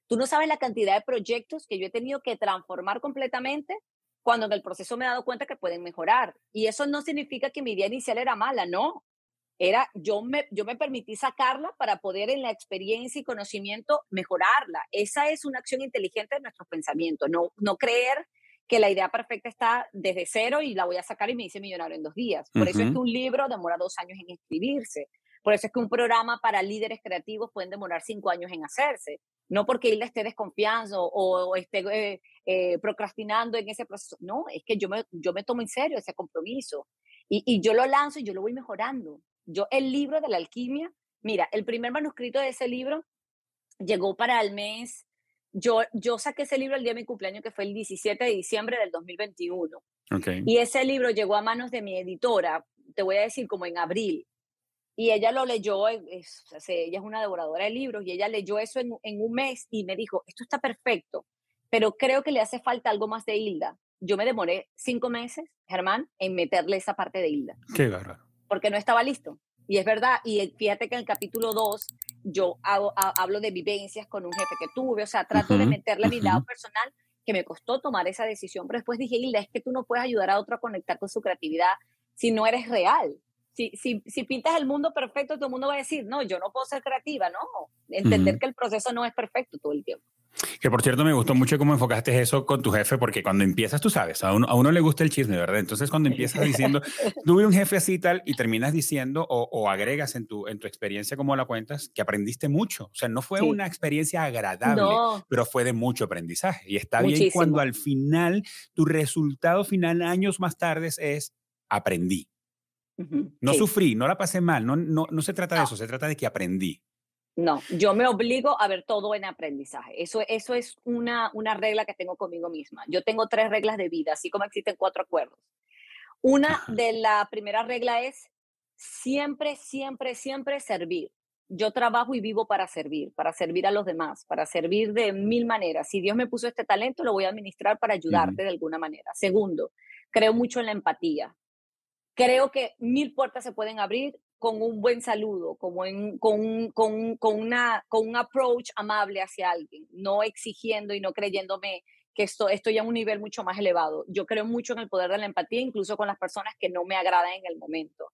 Tú no sabes la cantidad de proyectos que yo he tenido que transformar completamente cuando en el proceso me he dado cuenta que pueden mejorar. Y eso no significa que mi idea inicial era mala, no era yo me, yo me permití sacarla para poder en la experiencia y conocimiento mejorarla. Esa es una acción inteligente de nuestros pensamientos, no, no creer que la idea perfecta está desde cero y la voy a sacar y me hice millonario en dos días. Por eso es que un libro demora dos años en escribirse. Por eso es que un programa para líderes creativos pueden demorar cinco años en hacerse. No porque él esté desconfiando o, esté eh, eh, procrastinando en ese proceso. No, es que yo me, yo me tomo en serio ese compromiso. Y, y yo lo lanzo y yo lo voy mejorando. Yo el libro de la alquimia, mira, el primer manuscrito de ese libro llegó para el mes, yo, yo saqué ese libro el día de mi cumpleaños, que fue el 17 de diciembre del 2021. Okay. Y ese libro llegó a manos de mi editora, te voy a decir, como en abril. Y ella lo leyó, es, ella es una devoradora de libros, y ella leyó eso en, en un mes y me dijo, esto está perfecto, pero creo que le hace falta algo más de Hilda. Yo me demoré cinco meses, Germán, en meterle esa parte de Hilda. Qué bárbaro porque no estaba listo. Y es verdad, y fíjate que en el capítulo 2 yo hago, hablo de vivencias con un jefe que tuve, o sea, trato de meterle mi lado personal, que me costó tomar esa decisión, pero después dije, Hilda, es que tú no puedes ayudar a otro a conectar con su creatividad si no eres real. Si, si, si pintas el mundo perfecto, todo el mundo va a decir, no, yo no puedo ser creativa, no. Entender que el proceso no es perfecto todo el tiempo. Que por cierto me gustó mucho cómo enfocaste eso con tu jefe, porque cuando empiezas, tú sabes, a uno, a uno le gusta el chisme, ¿verdad? Entonces cuando empiezas diciendo, tuve un jefe así y tal, y terminas diciendo o, o, agregas en tu, en tu experiencia, como la cuentas, que aprendiste mucho. O sea, no fue una experiencia agradable, pero fue de mucho aprendizaje. Y está bien cuando al final, tu resultado final, años más tarde, es aprendí. No sufrí, no la pasé mal, no, no, no se trata de eso, se trata de que aprendí. No, yo me obligo a ver todo en aprendizaje. Eso, eso es una, una regla que tengo conmigo misma. Yo tengo tres reglas de vida, así como existen cuatro acuerdos. Una de la primera regla es siempre, siempre, siempre servir. Yo trabajo y vivo para servir, para servir a los demás, para servir de mil maneras. Si Dios me puso este talento, lo voy a administrar para ayudarte de alguna manera. Segundo, creo mucho en la empatía. Creo que mil puertas se pueden abrir con un buen saludo, como en, con, con, con, una, con un approach amable hacia alguien, no exigiendo y no creyéndome que esto, estoy a un nivel mucho más elevado. Yo creo mucho en el poder de la empatía, incluso con las personas que no me agradan en el momento.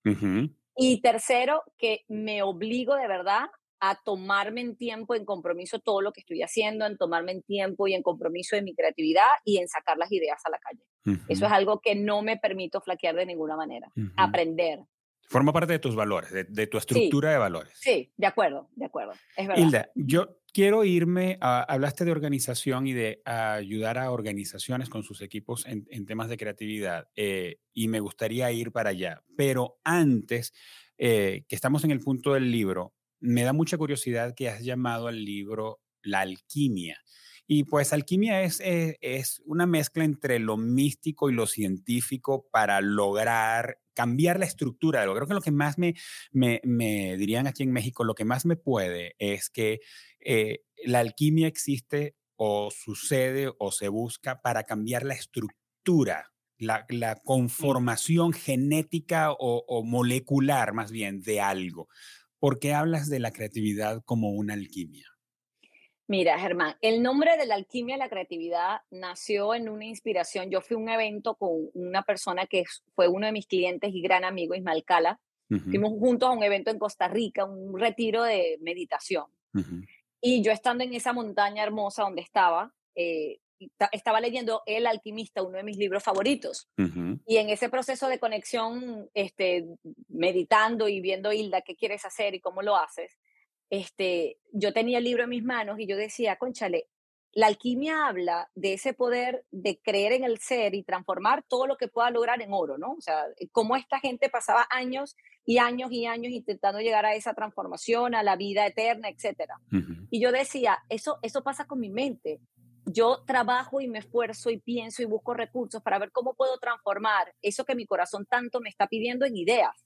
Y tercero, que me obligo de verdad a tomarme en tiempo, en compromiso todo lo que estoy haciendo, en tomarme en tiempo y en compromiso de mi creatividad y en sacar las ideas a la calle. Eso es algo que no me permito flaquear de ninguna manera. Aprender, Forma parte de tus valores, de, tu estructura de valores. Sí, de acuerdo, de acuerdo. Es verdad. Hilda, yo quiero irme, a, hablaste de organización y de ayudar a organizaciones con sus equipos en, temas de creatividad eh, y me gustaría ir para allá. Pero antes, eh, que estamos en el punto del libro, me da mucha curiosidad que has llamado al libro La alquimia. Y pues alquimia es, eh, es, una mezcla entre lo místico y lo científico para lograr cambiar la estructura de algo. Creo que lo que más me, me, me dirían aquí en México, lo que más me puede es que eh, la alquimia existe o sucede o se busca para cambiar la estructura, la, la conformación genética o, o molecular más bien de algo. ¿Por qué hablas de la creatividad como una alquimia? Mira, Germán, el nombre de la alquimia de la creatividad nació en una inspiración. Yo fui a un evento con una persona que fue uno de mis clientes y gran amigo, Ismael Cala. Fuimos juntos a un evento en Costa Rica, un retiro de meditación. Y yo estando en esa montaña hermosa donde estaba, eh, estaba leyendo El alquimista, uno de mis libros favoritos. Y en ese proceso de conexión, este, meditando y viendo, Hilda, qué quieres hacer y cómo lo haces, este, yo tenía el libro en mis manos y yo decía, conchale, la alquimia habla de ese poder de creer en el ser y transformar todo lo que pueda lograr en oro, ¿no? O sea, eh, cómo esta gente pasaba años y años y años intentando llegar a esa transformación, a la vida eterna, etc. Y yo decía, eso, eso pasa con mi mente. yo trabajo y me esfuerzo y pienso y busco recursos para ver cómo puedo transformar eso que mi corazón tanto me está pidiendo en ideas.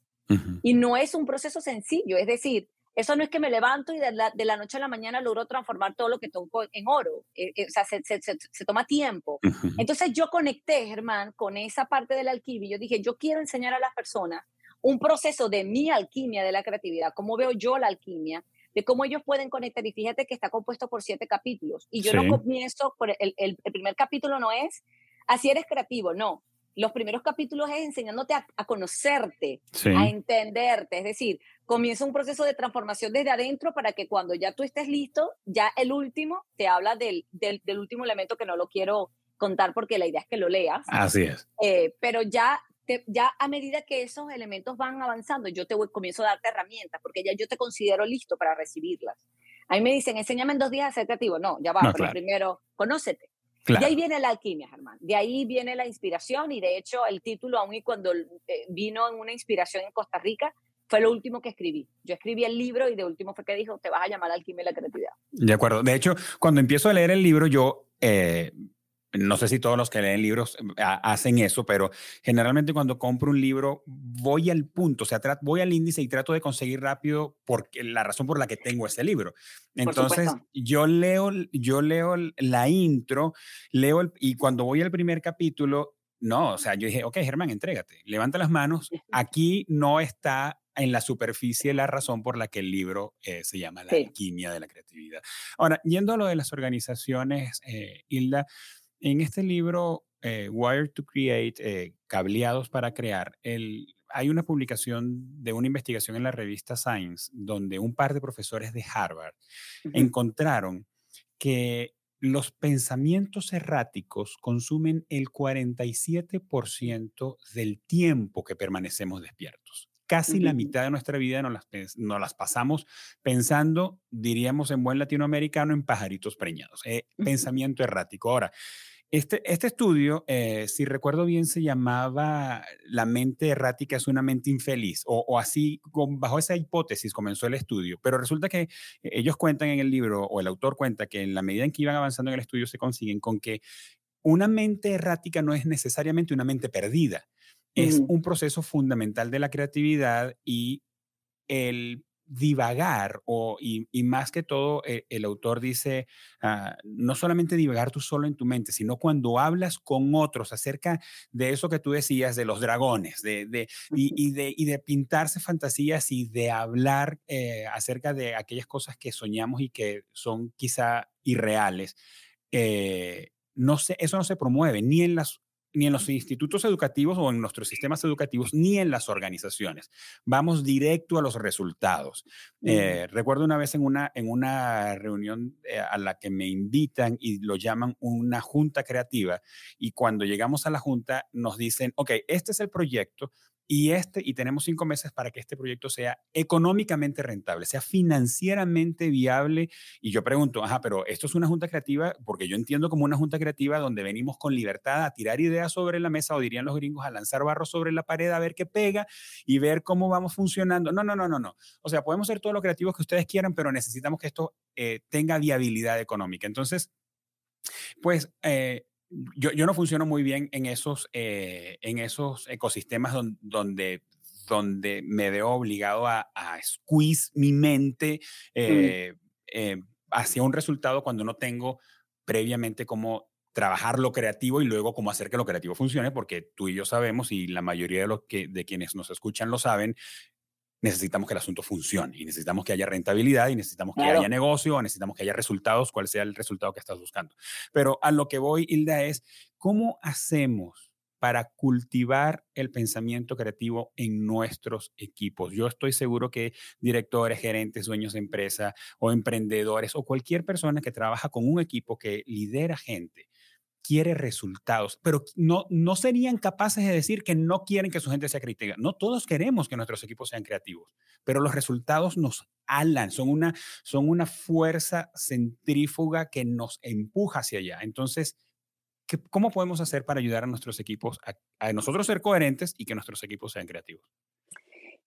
Y no es un proceso sencillo, es decir, eso no es que me levanto y de la, de la noche a la mañana logro transformar todo lo que toco en oro. Eh, eh, o sea, se, se, se, toma tiempo. Entonces yo conecté, Germán, con esa parte de la alquimia. Yo dije, yo quiero enseñar a las personas un proceso de mi alquimia de la creatividad, cómo veo yo la alquimia, de cómo ellos pueden conectar. Y fíjate que está compuesto por siete capítulos. Y yo no comienzo, por el, el, el primer capítulo no es, así eres creativo, no los primeros capítulos es enseñándote a, conocerte, a entenderte. Es decir, comienza un proceso de transformación desde adentro para que cuando ya tú estés listo, ya el último te habla del, del, último elemento que no lo quiero contar porque la idea es que lo leas. Así es. Eh, pero ya, ya a medida que esos elementos van avanzando, yo te voy, comienzo a darte herramientas porque ya yo te considero listo para recibirlas. A mí me dicen, enséñame en dos días a ser creativo. No, ya va, pero primero, conócete de ahí viene la alquimia, Germán. De ahí viene la inspiración y de hecho el título, aún y cuando eh, vino en una inspiración en Costa Rica, fue lo último que escribí. Yo escribí el libro y de último fue que dijo, te vas a llamar alquimia y la creatividad. De acuerdo. De hecho, cuando empiezo a leer el libro, yo eh, no sé si todos los que leen libros eh, hacen eso, pero generalmente cuando compro un libro voy al punto, o sea, voy al índice y trato de conseguir rápido porque la razón por la que tengo ese libro. Entonces, yo leo, yo leo la intro, leo y cuando voy al primer capítulo, no, o sea, yo dije, ok, Germán, entrégate, levanta las manos. Aquí no está en la superficie la razón por la que el libro eh, se llama La alquimia de la creatividad. Ahora, yendo a lo de las organizaciones, eh, Hilda, en este libro, eh, Wired to Create, eh, Cableados para Crear, el, hay una publicación de una investigación en la revista Science donde un par de profesores de Harvard encontraron que los pensamientos erráticos consumen el 47% del tiempo que permanecemos despiertos. Casi la mitad de nuestra vida nos las, nos las, pasamos pensando, diríamos en buen latinoamericano, en pajaritos preñados. Eh, pensamiento errático. Ahora, este, este estudio, eh, si recuerdo bien, se llamaba La mente errática es una mente infeliz, o, así, bajo esa hipótesis comenzó el estudio, pero resulta que ellos cuentan en el libro, o el autor cuenta que en la medida en que iban avanzando en el estudio se consiguen con que una mente errática no es necesariamente una mente perdida, es un proceso fundamental de la creatividad y el divagar o, y, más que todo eh, el autor dice, ah, no solamente divagar tú solo en tu mente, sino cuando hablas con otros acerca de eso que tú decías, de los dragones, de, de, y, de, y de pintarse fantasías y de hablar eh, acerca de aquellas cosas que soñamos y que son quizá irreales. Eh, no sé, eso no se promueve ni en las ni en los institutos educativos o en nuestros sistemas educativos, ni en las organizaciones. Vamos directo a los resultados. Eh, recuerdo una vez en una, en una reunión eh, a la que me invitan y lo llaman una junta creativa, y cuando llegamos a la junta nos dicen, ok, este es el proyecto, y, este, y tenemos cinco meses para que este proyecto sea económicamente rentable, sea financieramente viable. Y yo pregunto, ajá, pero esto es una junta creativa, porque yo entiendo como una junta creativa donde venimos con libertad a tirar ideas sobre la mesa, o dirían los gringos, a lanzar barro sobre la pared, a ver qué pega y ver cómo vamos funcionando. No, no, no, no, no. O sea, podemos ser todo lo creativos que ustedes quieran, pero necesitamos que esto eh, tenga viabilidad económica. Entonces, pues eh, yo, yo, no funciono muy bien en esos, eh, en esos ecosistemas donde, donde, me veo obligado a, a squeeze mi mente eh, eh, hacia un resultado cuando no tengo previamente cómo trabajar lo creativo y luego cómo hacer que lo creativo funcione, porque tú y yo sabemos, y la mayoría de, los que, de quienes nos escuchan lo saben, necesitamos que el asunto funcione y necesitamos que haya rentabilidad y necesitamos que haya negocio, o necesitamos que haya resultados, cuál sea el resultado que estás buscando. Pero a lo que voy, Hilda, es cómo hacemos para cultivar el pensamiento creativo en nuestros equipos. Yo estoy seguro que directores, gerentes, dueños de empresa o emprendedores o cualquier persona que trabaja con un equipo que lidera gente quiere resultados, pero no, no serían capaces de decir que no quieren que su gente sea creativa. No todos queremos que nuestros equipos sean creativos, pero los resultados nos alan, son una, son una fuerza centrífuga que nos empuja hacia allá. Entonces, ¿qué, ¿cómo podemos hacer para ayudar a nuestros equipos a, a nosotros ser coherentes y que nuestros equipos sean creativos?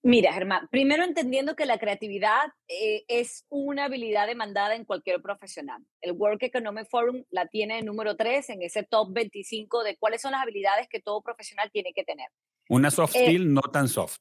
Mira, Germán, primero entendiendo que la creatividad eh, es una habilidad demandada en cualquier profesional. El Work Economic Forum la tiene en número 3 en ese top 25 de cuáles son las habilidades que todo profesional tiene que tener. Una soft eh, skill no tan soft.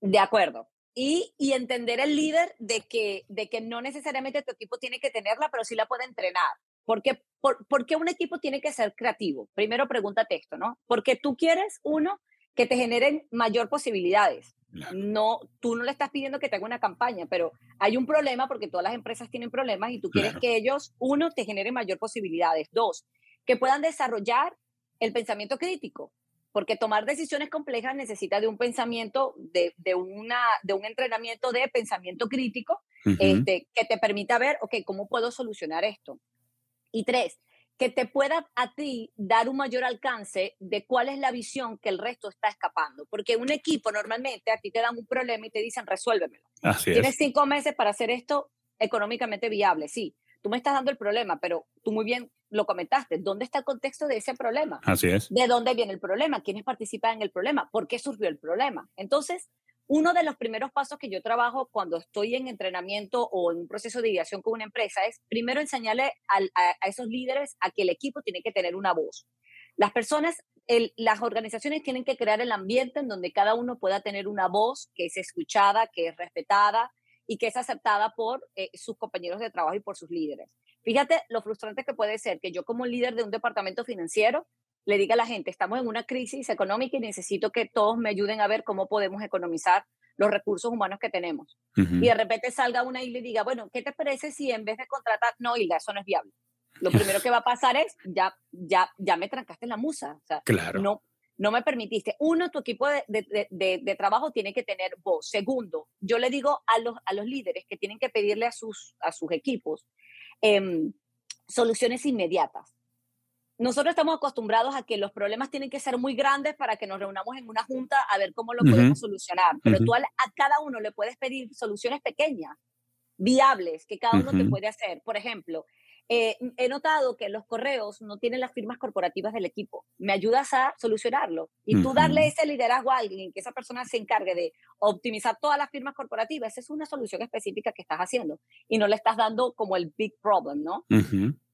De acuerdo. Y, y, entender el líder de que, de que no necesariamente tu equipo tiene que tenerla, pero sí la puede entrenar. Porque, por, ¿Por qué un equipo tiene que ser creativo? Primero pregúntate esto, ¿no? Porque tú quieres, uno, que te generen mayor posibilidades no, tú no le estás pidiendo que te haga una campaña, pero hay un problema porque todas las empresas tienen problemas y tú quieres que ellos, uno, te generen mayor posibilidades. Dos, que puedan desarrollar el pensamiento crítico, porque tomar decisiones complejas necesita de un pensamiento, de, una, de un entrenamiento de pensamiento crítico este, que te permita ver, ok, ¿cómo puedo solucionar esto? Y tres, que te pueda a ti dar un mayor alcance de cuál es la visión que el resto está escapando. Porque un equipo normalmente a ti te dan un problema y te dicen resuélvemelo. Tienes cinco meses para hacer esto económicamente viable, sí. Tú me estás dando el problema, pero tú muy bien lo comentaste. ¿Dónde está el contexto de ese problema? Así es. ¿De dónde viene el problema? ¿Quiénes participan en el problema? ¿Por qué surgió el problema? Entonces, uno de los primeros pasos que yo trabajo cuando estoy en entrenamiento o en un proceso de ideación con una empresa es primero enseñarle a, esos líderes a que el equipo tiene que tener una voz. Las personas, las organizaciones tienen que crear el ambiente en donde cada uno pueda tener una voz que es escuchada, que es respetada y que es aceptada por eh, sus compañeros de trabajo y por sus líderes. Fíjate lo frustrante que puede ser que yo como líder de un departamento financiero le diga a la gente, estamos en una crisis económica y necesito que todos me ayuden a ver cómo podemos economizar los recursos humanos que tenemos. Y de repente salga una y le diga, bueno, ¿qué te parece si en vez de contratar, no, Hilda, eso no es viable? Lo primero que va a pasar es, ya, ya, ya me trancaste en la musa. O sea, claro. no, no me permitiste. Uno, tu equipo de, de, de, trabajo tiene que tener voz. Segundo, yo le digo a los, a los líderes que tienen que pedirle a sus, a sus equipos em, soluciones inmediatas nosotros estamos acostumbrados a que los problemas tienen que ser muy grandes para que nos reunamos en una junta a ver cómo lo podemos solucionar. Pero tú a, cada uno le puedes pedir soluciones pequeñas, viables, que cada uno te puede hacer. Por ejemplo, eh, he notado que los correos no tienen las firmas corporativas del equipo. ¿Me ayudas a solucionarlo? Y tú darle ese liderazgo a alguien, que esa persona se encargue de optimizar todas las firmas corporativas, esa es una solución específica que estás haciendo y no le estás dando como el big problem, ¿no?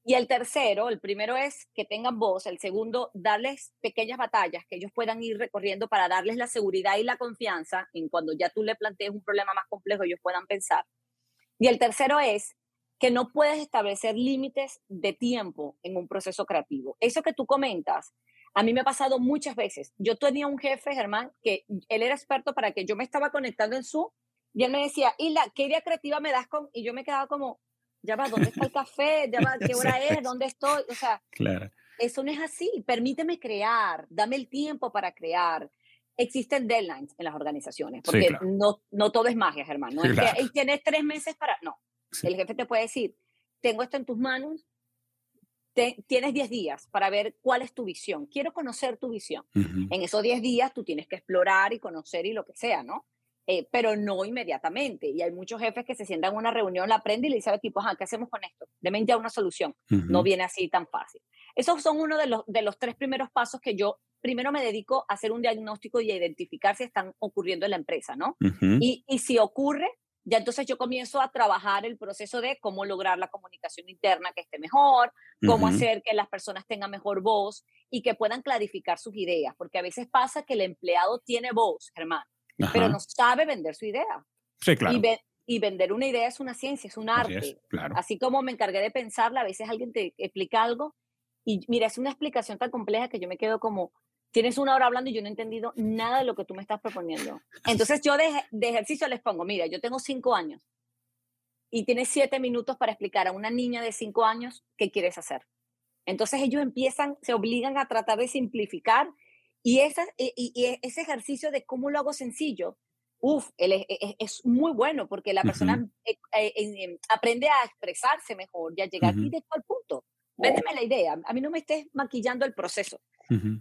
Y el tercero, el primero es que tengan voz, el segundo, darles pequeñas batallas que ellos puedan ir recorriendo para darles la seguridad y la confianza en cuando ya tú le plantees un problema más complejo, ellos puedan pensar. Y el tercero es que no puedes establecer límites de tiempo en un proceso creativo. Eso que tú comentas, a mí me ha pasado muchas veces. Yo tenía un jefe, Germán, que él era experto para que yo me estaba conectando en su y él me decía, Hilda, ¿qué idea creativa me das con? Y yo me quedaba como, ya va, ¿dónde está el café? Ya va, ¿qué hora es? ¿Dónde estoy? O sea, claro. eso no es así. Permíteme crear, dame el tiempo para crear. Existen deadlines en las organizaciones, porque no, no todo es magia, Germán. No es que tienes tres meses para. No. El jefe te puede decir: Tengo esto en tus manos, tienes 10 días para ver cuál es tu visión. Quiero conocer tu visión. En esos 10 días tú tienes que explorar y conocer y lo que sea, ¿no? Eh, pero no inmediatamente. Y hay muchos jefes que se sientan en una reunión, la aprenden y le dicen al equipo, ¿qué hacemos con esto? Deben ya una solución. No viene así tan fácil. Esos son uno de los, de los tres primeros pasos que yo primero me dedico a hacer un diagnóstico y a identificar si están ocurriendo en la empresa, ¿no? y, y si ocurre, ya entonces yo comienzo a trabajar el proceso de cómo lograr la comunicación interna que esté mejor, cómo hacer que las personas tengan mejor voz y que puedan clarificar sus ideas, porque a veces pasa que el empleado tiene voz, Germán, pero no sabe vender su idea. Sí, claro. Y, vender una idea es una ciencia, es un arte. Así, claro. Así como me encargué de pensarla, a veces alguien te explica algo y mira, es una explicación tan compleja que yo me quedo como, tienes una hora hablando y yo no he entendido nada de lo que tú me estás proponiendo. Entonces yo de, de ejercicio les pongo, mira, yo tengo cinco años y tienes siete minutos para explicar a una niña de cinco años qué quieres hacer. Entonces ellos empiezan, se obligan a tratar de simplificar y, esa, y, ese ejercicio de cómo lo hago sencillo, uff, es, es, muy bueno porque la persona eh, eh, em, aprende a expresarse mejor y a llegar directo al punto. Véndeme la idea, a mí no me estés maquillando el proceso.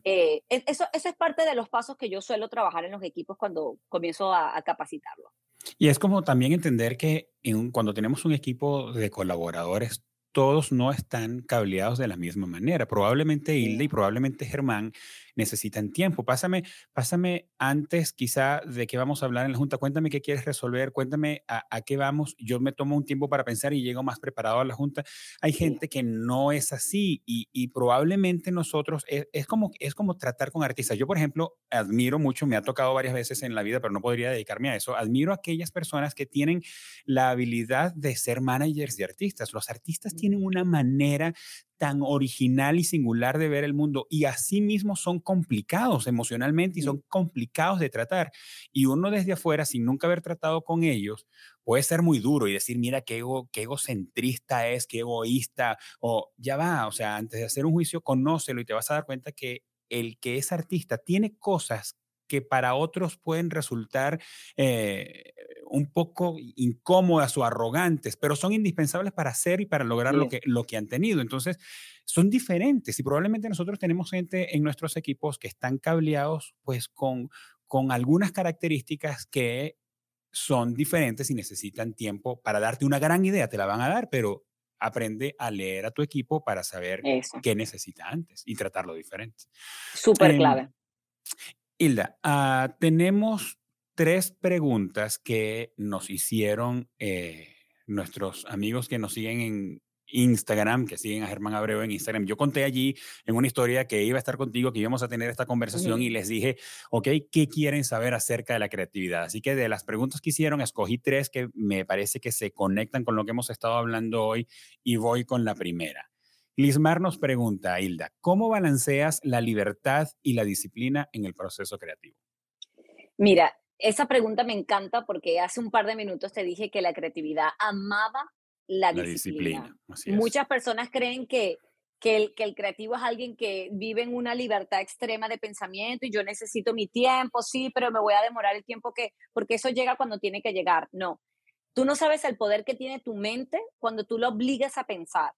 Eh, e, eso, eso es parte de los pasos que yo suelo trabajar en los equipos cuando comienzo a, capacitarlo. Y es como también entender que cuando tenemos un equipo de colaboradores, todos no están cableados de la misma manera. Probablemente Hilda y probablemente Germán necesitan tiempo. Pásame, pásame antes quizá de que vamos a hablar en la Junta, cuéntame qué quieres resolver, cuéntame a, qué vamos. Yo me tomo un tiempo para pensar y llego más preparado a la Junta. Hay gente que no es así y, probablemente nosotros, es, es, como, es como tratar con artistas. Yo, por ejemplo, admiro mucho, me ha tocado varias veces en la vida, pero no podría dedicarme a eso, admiro a aquellas personas que tienen la habilidad de ser managers de artistas. Los artistas tienen una manera tan original y singular de ver el mundo y asimismo son complicados emocionalmente y son complicados de tratar. Y uno desde afuera, sin nunca haber tratado con ellos, puede ser muy duro y decir, mira qué, ego, qué egocentrista es, qué egoísta, o ya va, o sea, antes de hacer un juicio, conócelo y te vas a dar cuenta que el que es artista tiene cosas que para otros pueden resultar eh, un poco incómodas o arrogantes, pero son indispensables para hacer y para lograr lo, que, lo que han tenido. Entonces, son diferentes y probablemente nosotros tenemos gente en nuestros equipos que están cableados pues con, con algunas características que son diferentes y necesitan tiempo para darte una gran idea, te la van a dar, pero aprende a leer a tu equipo para saber qué necesita antes y tratarlo diferente. Súper em, clave. Hilda, ah, tenemos tres preguntas que nos hicieron eh, nuestros amigos que nos siguen en Instagram, que siguen a Germán Abreu en Instagram. Yo conté allí en una historia que iba a estar contigo, que íbamos a tener esta conversación y les dije, ok, ¿qué quieren saber acerca de la creatividad? Así que de las preguntas que hicieron, escogí tres que me parece que se conectan con lo que hemos estado hablando hoy y voy con la primera. Lismar nos pregunta, Hilda, ¿cómo balanceas la libertad y la disciplina en el proceso creativo? Mira, esa pregunta me encanta porque hace un par de minutos te dije que la creatividad amaba la, disciplina. Muchas personas creen que, que el, que el creativo es alguien que vive en una libertad extrema de pensamiento y yo necesito mi tiempo, sí, pero me voy a demorar el tiempo que, porque eso llega cuando tiene que llegar. No, tú no sabes el poder que tiene tu mente cuando tú lo obligas a pensar.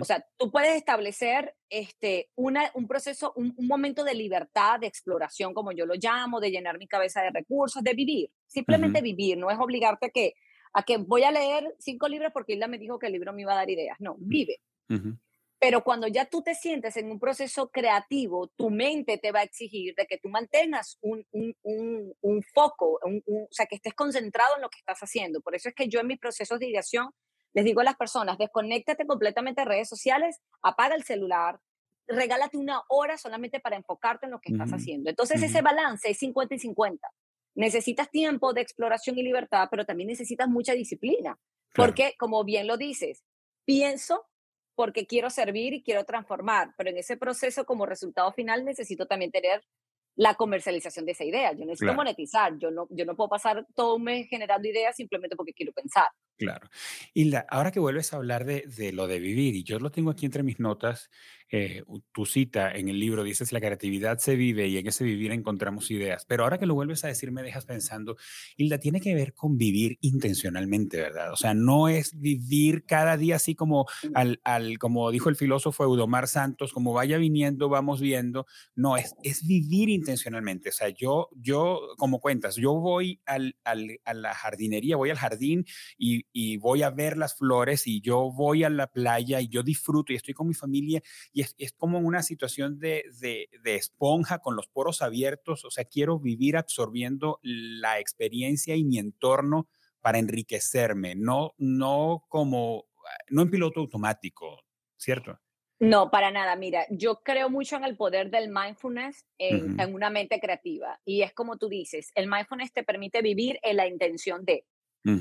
O sea, tú puedes establecer este, una, un proceso, un, momento de libertad, de exploración, como yo lo llamo, de llenar mi cabeza de recursos, de vivir, simplemente vivir, no es obligarte a que, a que voy a leer cinco libros porque Hilda me dijo que el libro me iba a dar ideas, no, vive. Pero cuando ya tú te sientes en un proceso creativo, tu mente te va a exigir de que tú mantengas un, un, un, un foco, o sea, que estés concentrado en lo que estás haciendo. Por eso es que yo en mis procesos de ideación les digo a las personas, desconéctate completamente de redes sociales, apaga el celular, regálate una hora solamente para enfocarte en lo que estás haciendo. Entonces ese balance es 50 y 50. Necesitas tiempo de exploración y libertad, pero también necesitas mucha disciplina. Porque, como bien lo dices, pienso porque quiero servir y quiero transformar, pero en ese proceso como resultado final necesito también tener la comercialización de esa idea. Yo necesito monetizar, yo no, yo no puedo pasar todo un mes generando ideas simplemente porque quiero pensar. Claro. Y ahora que vuelves a hablar de, de, lo de vivir, y yo lo tengo aquí entre mis notas, eh, tu cita en el libro dices, la creatividad se vive y en ese vivir encontramos ideas. Pero ahora que lo vuelves a decir, me dejas pensando, Hilda, tiene que ver con vivir intencionalmente, ¿verdad? O sea, no es vivir cada día así como, al, al como dijo el filósofo Eudomar Santos, como vaya viniendo, vamos viendo. No, es, es vivir intencionalmente. O sea, yo, yo como cuentas, yo voy al, al, a la jardinería, voy al jardín y, voy a ver las flores y yo voy a la playa y yo disfruto y estoy con mi familia y es, como una situación de, esponja con los poros abiertos, o sea, quiero vivir absorbiendo la experiencia y mi entorno para enriquecerme, no, no como, no en piloto automático, ¿cierto? No, para nada. Mira, yo creo mucho en el poder del mindfulness en, una mente creativa. Y es como tú dices, el mindfulness te permite vivir en la intención de,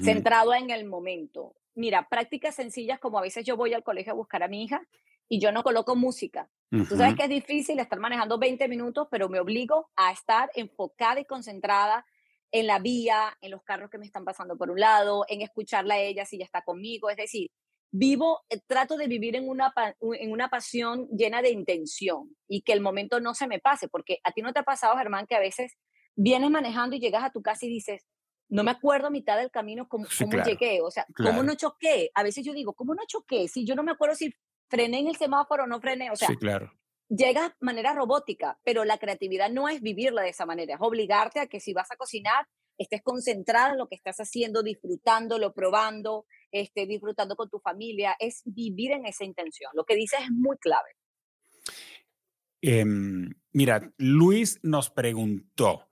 centrado en el momento. Mira, prácticas sencillas como a veces yo voy al colegio a buscar a mi hija y yo no coloco música. Tú sabes que es difícil estar manejando 20 minutos, pero me obligo a estar enfocada y concentrada en la vía, en los carros que me están pasando por un lado, en escucharla a ella si ella está conmigo. Es decir, vivo, eh, trato de vivir en una, en una pasión llena de intención y que el momento no se me pase, porque a ti no te ha pasado, Germán, que a veces vienes manejando y llegas a tu casa y dices, no me acuerdo a mitad del camino cómo, llegué, o sea, cómo no choqué. A veces yo digo, ¿cómo no choqué? Si yo no me acuerdo si frené en el semáforo o no frené, o sea, sí, claro. llega de manera robótica, pero la creatividad no es vivirla de esa manera, es obligarte a que si vas a cocinar, estés concentrada en lo que estás haciendo, disfrutándolo, probando, este, disfrutando con tu familia, es vivir en esa intención. Lo que dices es muy clave. Em, mira, Luis nos preguntó,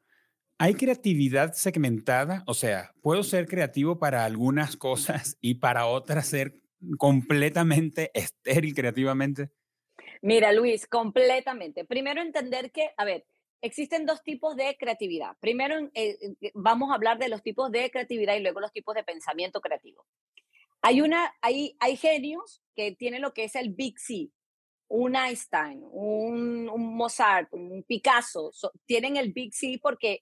¿hay creatividad segmentada? O sea, ¿puedo ser creativo para algunas cosas y para otras ser completamente estéril creativamente? Mira, Luis, completamente. Primero entender que, a ver, existen dos tipos de creatividad. Primero eh, eh, vamos a hablar de los tipos de creatividad y luego los tipos de pensamiento creativo. Hay, una, hay, hay genios que tienen lo que es el Big C, un Einstein, un, Mozart, un Picasso, tienen el Big C porque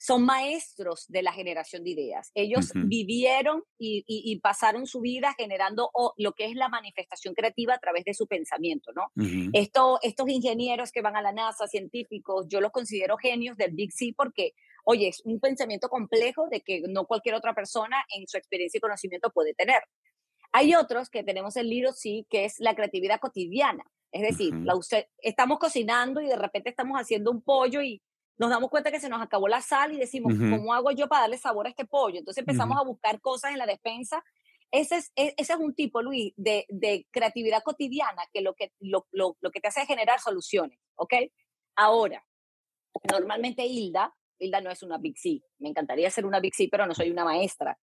son maestros de la generación de ideas. Ellos vivieron y, pasaron su vida generando lo que es la manifestación creativa a través de su pensamiento, ¿no? estos ingenieros que van a la NASA, científicos, yo los considero genios del Big C porque, oye, es un pensamiento complejo de que no cualquier otra persona en su experiencia y conocimiento puede tener. Hay otros que tenemos el Little C, que es la creatividad cotidiana. Es decir, la estamos cocinando y de repente estamos haciendo un pollo y nos damos cuenta que se nos acabó la sal y decimos, ¿cómo hago yo para darle sabor a este pollo? Entonces empezamos a buscar cosas en la despensa. Ese es, e, ese es un tipo, Luis, de, de creatividad cotidiana que lo, que lo, lo, lo que te hace es generar soluciones, ¿ok? Ahora, normalmente Hilda, Hilda no es una Big C, me encantaría ser una Big C, pero no soy una maestra.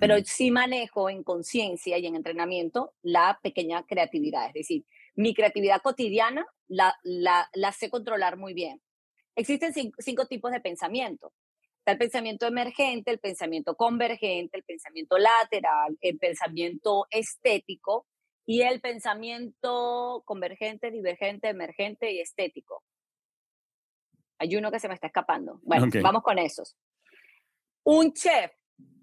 Pero sí manejo en conciencia y en entrenamiento la pequeña creatividad. Es decir, mi creatividad cotidiana la, la, la sé controlar muy bien. Existen cinco, tipos de pensamiento. Está el pensamiento emergente, el pensamiento convergente, el pensamiento lateral, el pensamiento estético y el pensamiento convergente, divergente, emergente y estético. Hay uno que se me está escapando. Bueno, vamos con esos. Un chef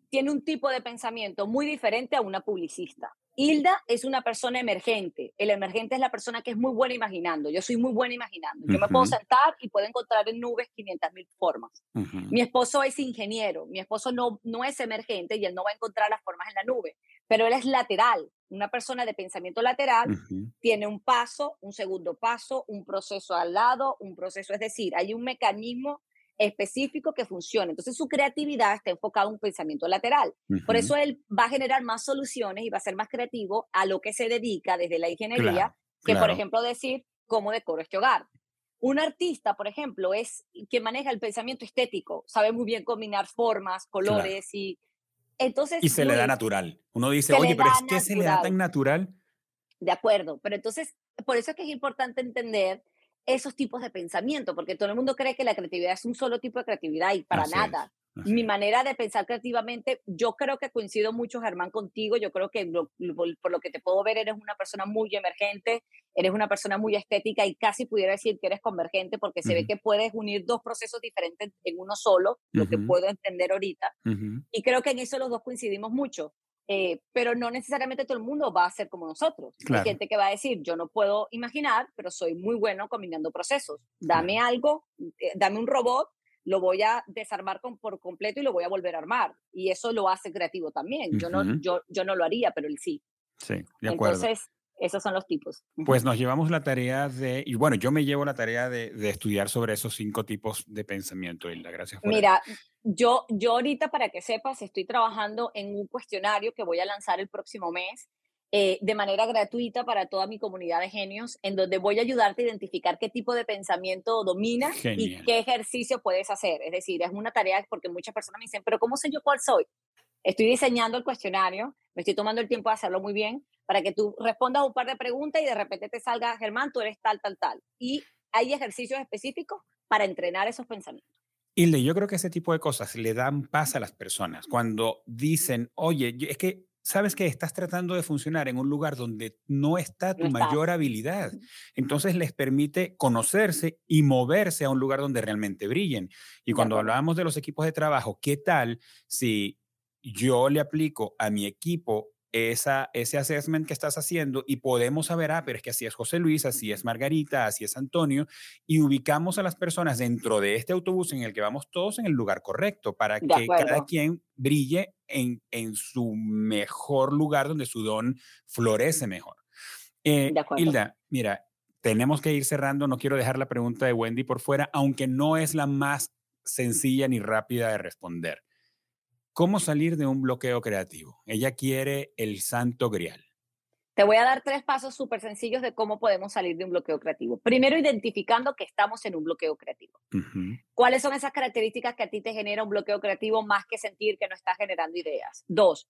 tiene un tipo de pensamiento muy diferente a una publicista. Hilda es una persona emergente. El emergente es la persona que es muy buena imaginando. Yo soy muy buena imaginando. Yo me puedo sentar y puedo encontrar en nubes 500 mil formas. Mi esposo es ingeniero. Mi esposo no, no es emergente y él no va a encontrar las formas en la nube, pero él es lateral. Una persona de pensamiento lateral tiene un paso, un segundo paso, un proceso al lado, un proceso, es decir, hay un mecanismo específico que funcione. Entonces su creatividad está enfocada en un pensamiento lateral. Por eso él va a generar más soluciones y va a ser más creativo a lo que se dedica desde la ingeniería, que por ejemplo decir cómo decoro este hogar. Un artista, por ejemplo, es quien maneja el pensamiento estético, sabe muy bien combinar formas, colores y entonces... Y se le da natural. Uno dice, oye, pero es que se le da tan natural. De acuerdo, pero entonces, por eso es que es importante entender esos tipos de pensamiento, porque todo el mundo cree que la creatividad es un solo tipo de creatividad y para nada. Mi manera de pensar creativamente, yo creo que coincido mucho, Germán, contigo. Yo creo que por lo que te puedo ver, eres una persona muy emergente, eres una persona muy estética y casi pudiera decir que eres convergente porque se ve que puedes unir dos procesos diferentes en uno solo, lo que puedo entender ahorita. Y creo que en eso los dos coincidimos mucho. Eh, pero no necesariamente todo el mundo va a ser como nosotros. Hay gente que va a decir, yo no puedo imaginar, pero soy muy bueno combinando procesos. Dame algo, eh, dame un robot, lo voy a desarmar con, por completo y lo voy a volver a armar. Y eso lo hace creativo también. yo, no, yo, yo no lo haría, pero él sí. Sí, de acuerdo. Entonces, esos son los tipos. Pues nos llevamos la tarea de, y bueno, yo me llevo la tarea de, de estudiar sobre esos cinco tipos de pensamiento, Hilda. Gracias por Mira, yo, yo ahorita, para que sepas, estoy trabajando en un cuestionario que voy a lanzar el próximo mes eh, de manera gratuita para toda mi comunidad de genios, en donde voy a ayudarte a identificar qué tipo de pensamiento domina y qué ejercicio puedes hacer. Es decir, es una tarea porque muchas personas me dicen, pero ¿cómo sé yo cuál soy? Estoy diseñando el cuestionario, me estoy tomando el tiempo de hacerlo muy bien para que tú respondas un par de preguntas y de repente te salga, Germán, tú eres tal, tal, tal. Y hay ejercicios específicos para entrenar esos pensamientos. Hilde, yo creo que ese tipo de cosas le dan paz a las personas cuando dicen, oye, es que sabes que estás tratando de funcionar en un lugar donde no está tu mayor habilidad. Entonces les permite conocerse y moverse a un lugar donde realmente brillen. Y cuando hablábamos de los equipos de trabajo, ¿qué tal si yo le aplico a mi equipo esa, ese assessment que estás haciendo y podemos saber, ah, pero es que así es José Luis, así es Margarita, así es Antonio, y ubicamos a las personas dentro de este autobús en el que vamos todos en el lugar correcto para que cada quien brille en, en, su mejor lugar donde su don florece mejor. Eh, Hilda, mira, tenemos que ir cerrando, no quiero dejar la pregunta de Wendy por fuera, aunque no es la más sencilla ni rápida de responder. ¿Cómo salir de un bloqueo creativo? Ella quiere el santo grial. Te voy a dar tres pasos súper sencillos de cómo podemos salir de un bloqueo creativo. Primero, identificando que estamos en un bloqueo creativo. ¿Cuáles son esas características que a ti te genera un bloqueo creativo más que sentir que no estás generando ideas? Dos,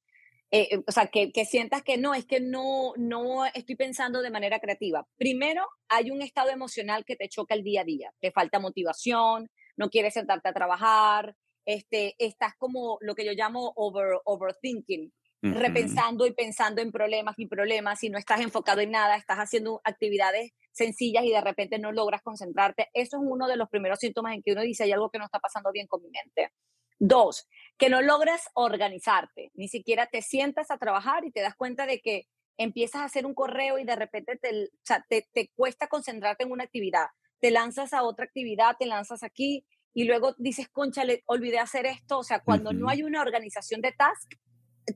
eh, eh, o sea, que, que, sientas que no, es que no, no estoy pensando de manera creativa. Primero, hay un estado emocional que te choca el día a día. Te falta motivación, no quieres sentarte a trabajar, este, estás como lo que yo llamo over, overthinking, repensando y pensando en problemas y problemas y no estás enfocado en nada, estás haciendo actividades sencillas y de repente no logras concentrarte. Eso es uno de los primeros síntomas en que uno dice hay algo que no está pasando bien con mi mente. Dos, que no logras organizarte, ni siquiera te sientas a trabajar y te das cuenta de que empiezas a hacer un correo y de repente te, te, te cuesta concentrarte en una actividad. Te lanzas a otra actividad, te lanzas aquí y luego dices, concha, le olvidé hacer esto. O sea, cuando no hay una organización de task,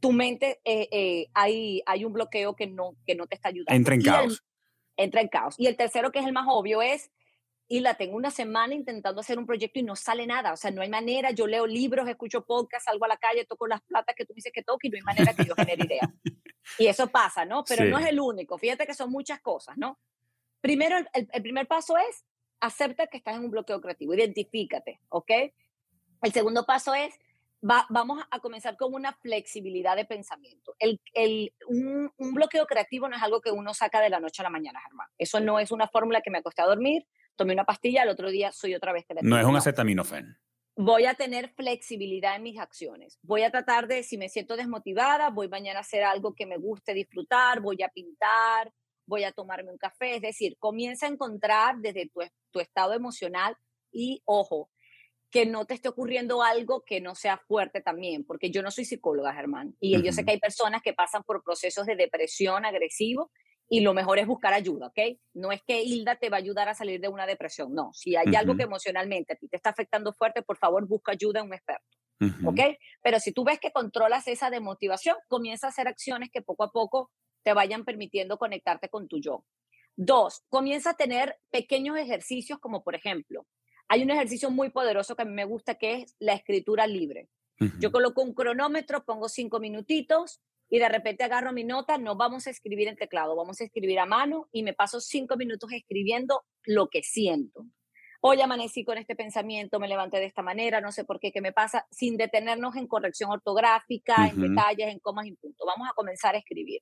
tu mente, eh, eh, hay, hay un bloqueo que no, que no te está ayudando. Entra en caos. entra en caos. Y el tercero, que es el más obvio, es, y la tengo una semana intentando hacer un proyecto y no sale nada. O sea, no hay manera. Yo leo libros, escucho podcasts, salgo a la calle, toco las platas que tú dices que toco y no hay manera que yo genere ideas. Y eso pasa, ¿no? Pero no es el único. Fíjate que son muchas cosas, ¿no? Primero, el, el primer paso es acepta que estás en un bloqueo creativo, identifícate, ¿ok? El segundo paso es vamos a comenzar con una flexibilidad de pensamiento. El, el, un, bloqueo creativo no es algo que uno saca de la noche a la mañana, Germán. Eso no es una fórmula que me acosté a dormir, tomé una pastilla, el otro día soy otra vez creativa. No es un acetaminofén. Voy a tener flexibilidad en mis acciones. Voy a tratar de, si me siento desmotivada, voy mañana a hacer algo que me guste disfrutar, voy a pintar, voy a tomarme un café. Es decir, comienza a encontrar desde tu, tu estado emocional y, ojo, que no te esté ocurriendo algo que no sea fuerte también, porque yo no soy psicóloga, Germán, y yo sé que hay personas que pasan por procesos de depresión agresivo y lo mejor es buscar ayuda, ¿ok? No es que Hilda te va a ayudar a salir de una depresión, no. Si hay algo que emocionalmente a ti te está afectando fuerte, por favor busca ayuda a un experto, ¿ok? Pero si tú ves que controlas esa demotivación, comienza a hacer acciones que poco a poco te vayan permitiendo conectarte con tu yo. Dos, comienza a tener pequeños ejercicios como por ejemplo, hay un ejercicio muy poderoso que a mí me gusta que es la escritura libre. Yo coloco un cronómetro, pongo cinco minutitos y de repente agarro mi nota, no vamos a escribir en teclado, vamos a escribir a mano y me paso cinco minutos escribiendo lo que siento hoy amanecí con este pensamiento, me levanté de esta manera, no sé por qué, qué me pasa, sin detenernos en corrección ortográfica, en detalles, en comas y puntos. Vamos a comenzar a escribir.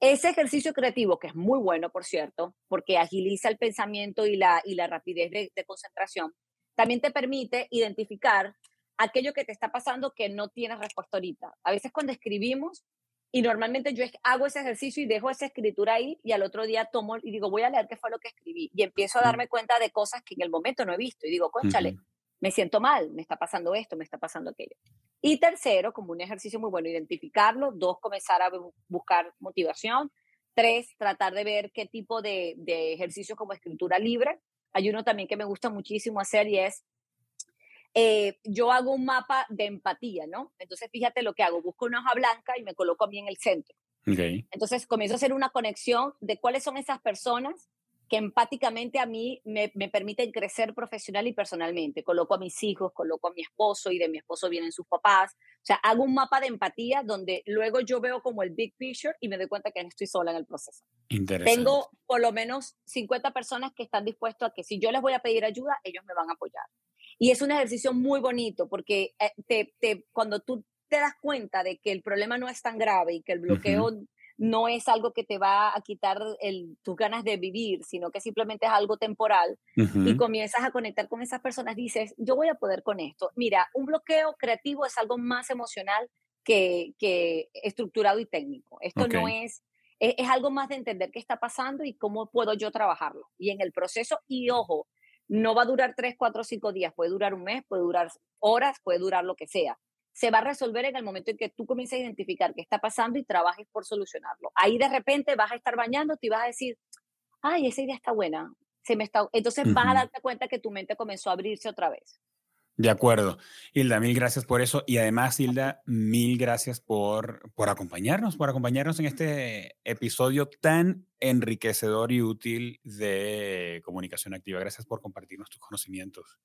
Ese ejercicio creativo, que es muy bueno, por cierto, porque agiliza el pensamiento y la, y la rapidez de, de concentración, también te permite identificar aquello que te está pasando que no tienes respuesta ahorita. A veces cuando escribimos, y normalmente yo hago ese ejercicio y dejo esa escritura ahí y al otro día tomo y digo, voy a leer qué fue lo que escribí. Y empiezo a darme cuenta de cosas que en el momento no he visto. Y digo, conchale, me siento mal, me está pasando esto, me está pasando aquello. Y tercero, como un ejercicio muy bueno, identificarlo. Dos, comenzar a buscar motivación. Tres, tratar de ver qué tipo de, de ejercicios como escritura libre. Hay uno también que me gusta muchísimo hacer y es eh, yo hago un mapa de empatía, ¿no? Entonces, fíjate lo que hago, busco una hoja blanca y me coloco a mí en el centro. Entonces, comienzo a hacer una conexión de cuáles son esas personas que empáticamente a mí me, me, permiten crecer profesional y personalmente. Coloco a mis hijos, coloco a mi esposo y de mi esposo vienen sus papás. O sea, hago un mapa de empatía donde luego yo veo como el big picture y me doy cuenta que no estoy sola en el proceso. Tengo por lo menos 50 personas que están dispuestas a que si yo les voy a pedir ayuda, ellos me van a apoyar. Y es un ejercicio muy bonito porque eh, te, te, cuando tú te das cuenta de que el problema no es tan grave y que el bloqueo no es algo que te va a quitar el, tus ganas de vivir, sino que simplemente es algo temporal y comienzas a conectar con esas personas, dices, yo voy a poder con esto. Mira, un bloqueo creativo es algo más emocional que, que estructurado y técnico. Esto no es, es, es algo más de entender qué está pasando y cómo puedo yo trabajarlo. Y en el proceso, y ojo, no va a durar tres, cuatro, cinco días, puede durar un mes, puede durar horas, puede durar lo que sea. Se va a resolver en el momento en que tú comiences a identificar qué está pasando y trabajes por solucionarlo. Ahí de repente vas a estar bañándote y vas a decir, ay, esa idea está buena. Se me está... Entonces vas a darte cuenta que tu mente comenzó a abrirse otra vez. De acuerdo. Hilda, mil gracias por eso. Y además, Hilda, mil gracias por, por acompañarnos, por acompañarnos en este episodio tan enriquecedor y útil de comunicación activa. Gracias por compartirnos tus conocimientos.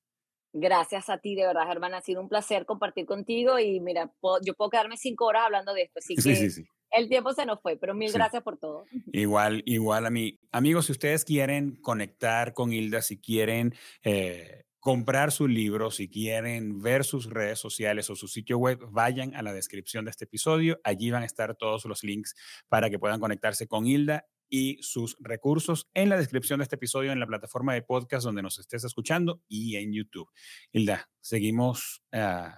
Gracias a ti, de verdad, Germán. Ha sido un placer compartir contigo y mira, yo puedo quedarme cinco horas hablando de esto. Así que el tiempo se nos fue, pero mil gracias por todo. Igual, igual a mí. Amigos, si ustedes quieren conectar con Hilda, si quieren eh, comprar su libro, si quieren ver sus redes sociales o su sitio web, vayan a la descripción de este episodio. Allí van a estar todos los links para que puedan conectarse con Hilda y sus recursos en la descripción de este episodio en la plataforma de podcast donde nos estés escuchando y en YouTube. Hilda, seguimos uh,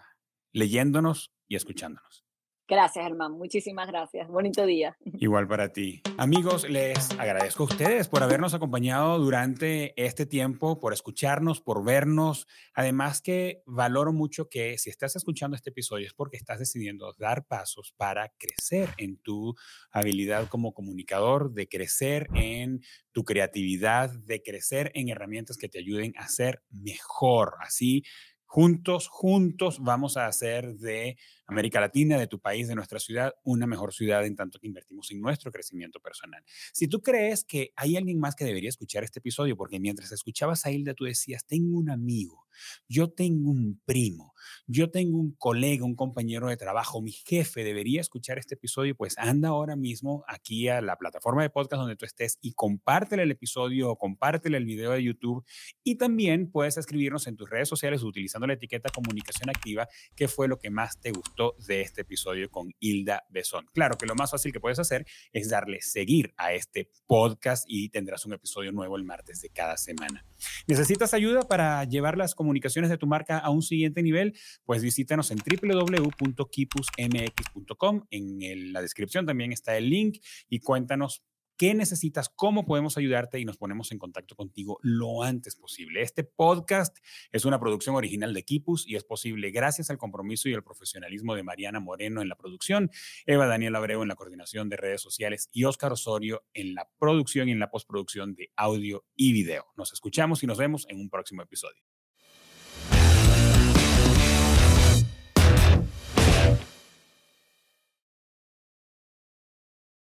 leyéndonos y escuchándonos. Gracias, Germán. Muchísimas gracias. Bonito día. Igual para ti. Amigos, les agradezco a ustedes por habernos acompañado durante este tiempo, por escucharnos, por vernos. Además que valoro mucho que si estás escuchando este episodio es porque estás decidiendo dar pasos para crecer en tu habilidad como comunicador, de crecer en tu creatividad, de crecer en herramientas que te ayuden a ser mejor. Así Juntos, juntos vamos a hacer de América Latina, de tu país, de nuestra ciudad, una mejor ciudad en tanto que invertimos en nuestro crecimiento personal. Si tú crees que hay alguien más que debería escuchar este episodio, porque mientras escuchabas a Hilda, tú decías, tengo un amigo yo tengo un primo, yo tengo un colega, un compañero de trabajo, mi jefe debería escuchar este episodio, pues anda ahora mismo aquí a la plataforma de podcast donde tú estés y compártele el episodio o compártele el video de YouTube y también puedes escribirnos en tus redes sociales utilizando la etiqueta comunicación activa, que fue lo que más te gustó de este episodio con Hilda Besón. Claro que lo más fácil que puedes hacer es darle seguir a este podcast y tendrás un episodio nuevo el martes de cada semana. ¿Necesitas ayuda para llevar las comunicaciones de tu marca a un siguiente nivel? Pues visítanos en www.kipusmx.com. En la descripción también está el link y cuéntanos qué necesitas, cómo podemos ayudarte y nos ponemos en contacto contigo lo antes posible. Este podcast es una producción original de Kipus y es posible gracias al compromiso y al profesionalismo de Mariana Moreno en la producción, Eva Daniel Abreu en la coordinación de redes sociales y Óscar Osorio en la producción y en la postproducción de audio y video. Nos escuchamos y nos vemos en un próximo episodio.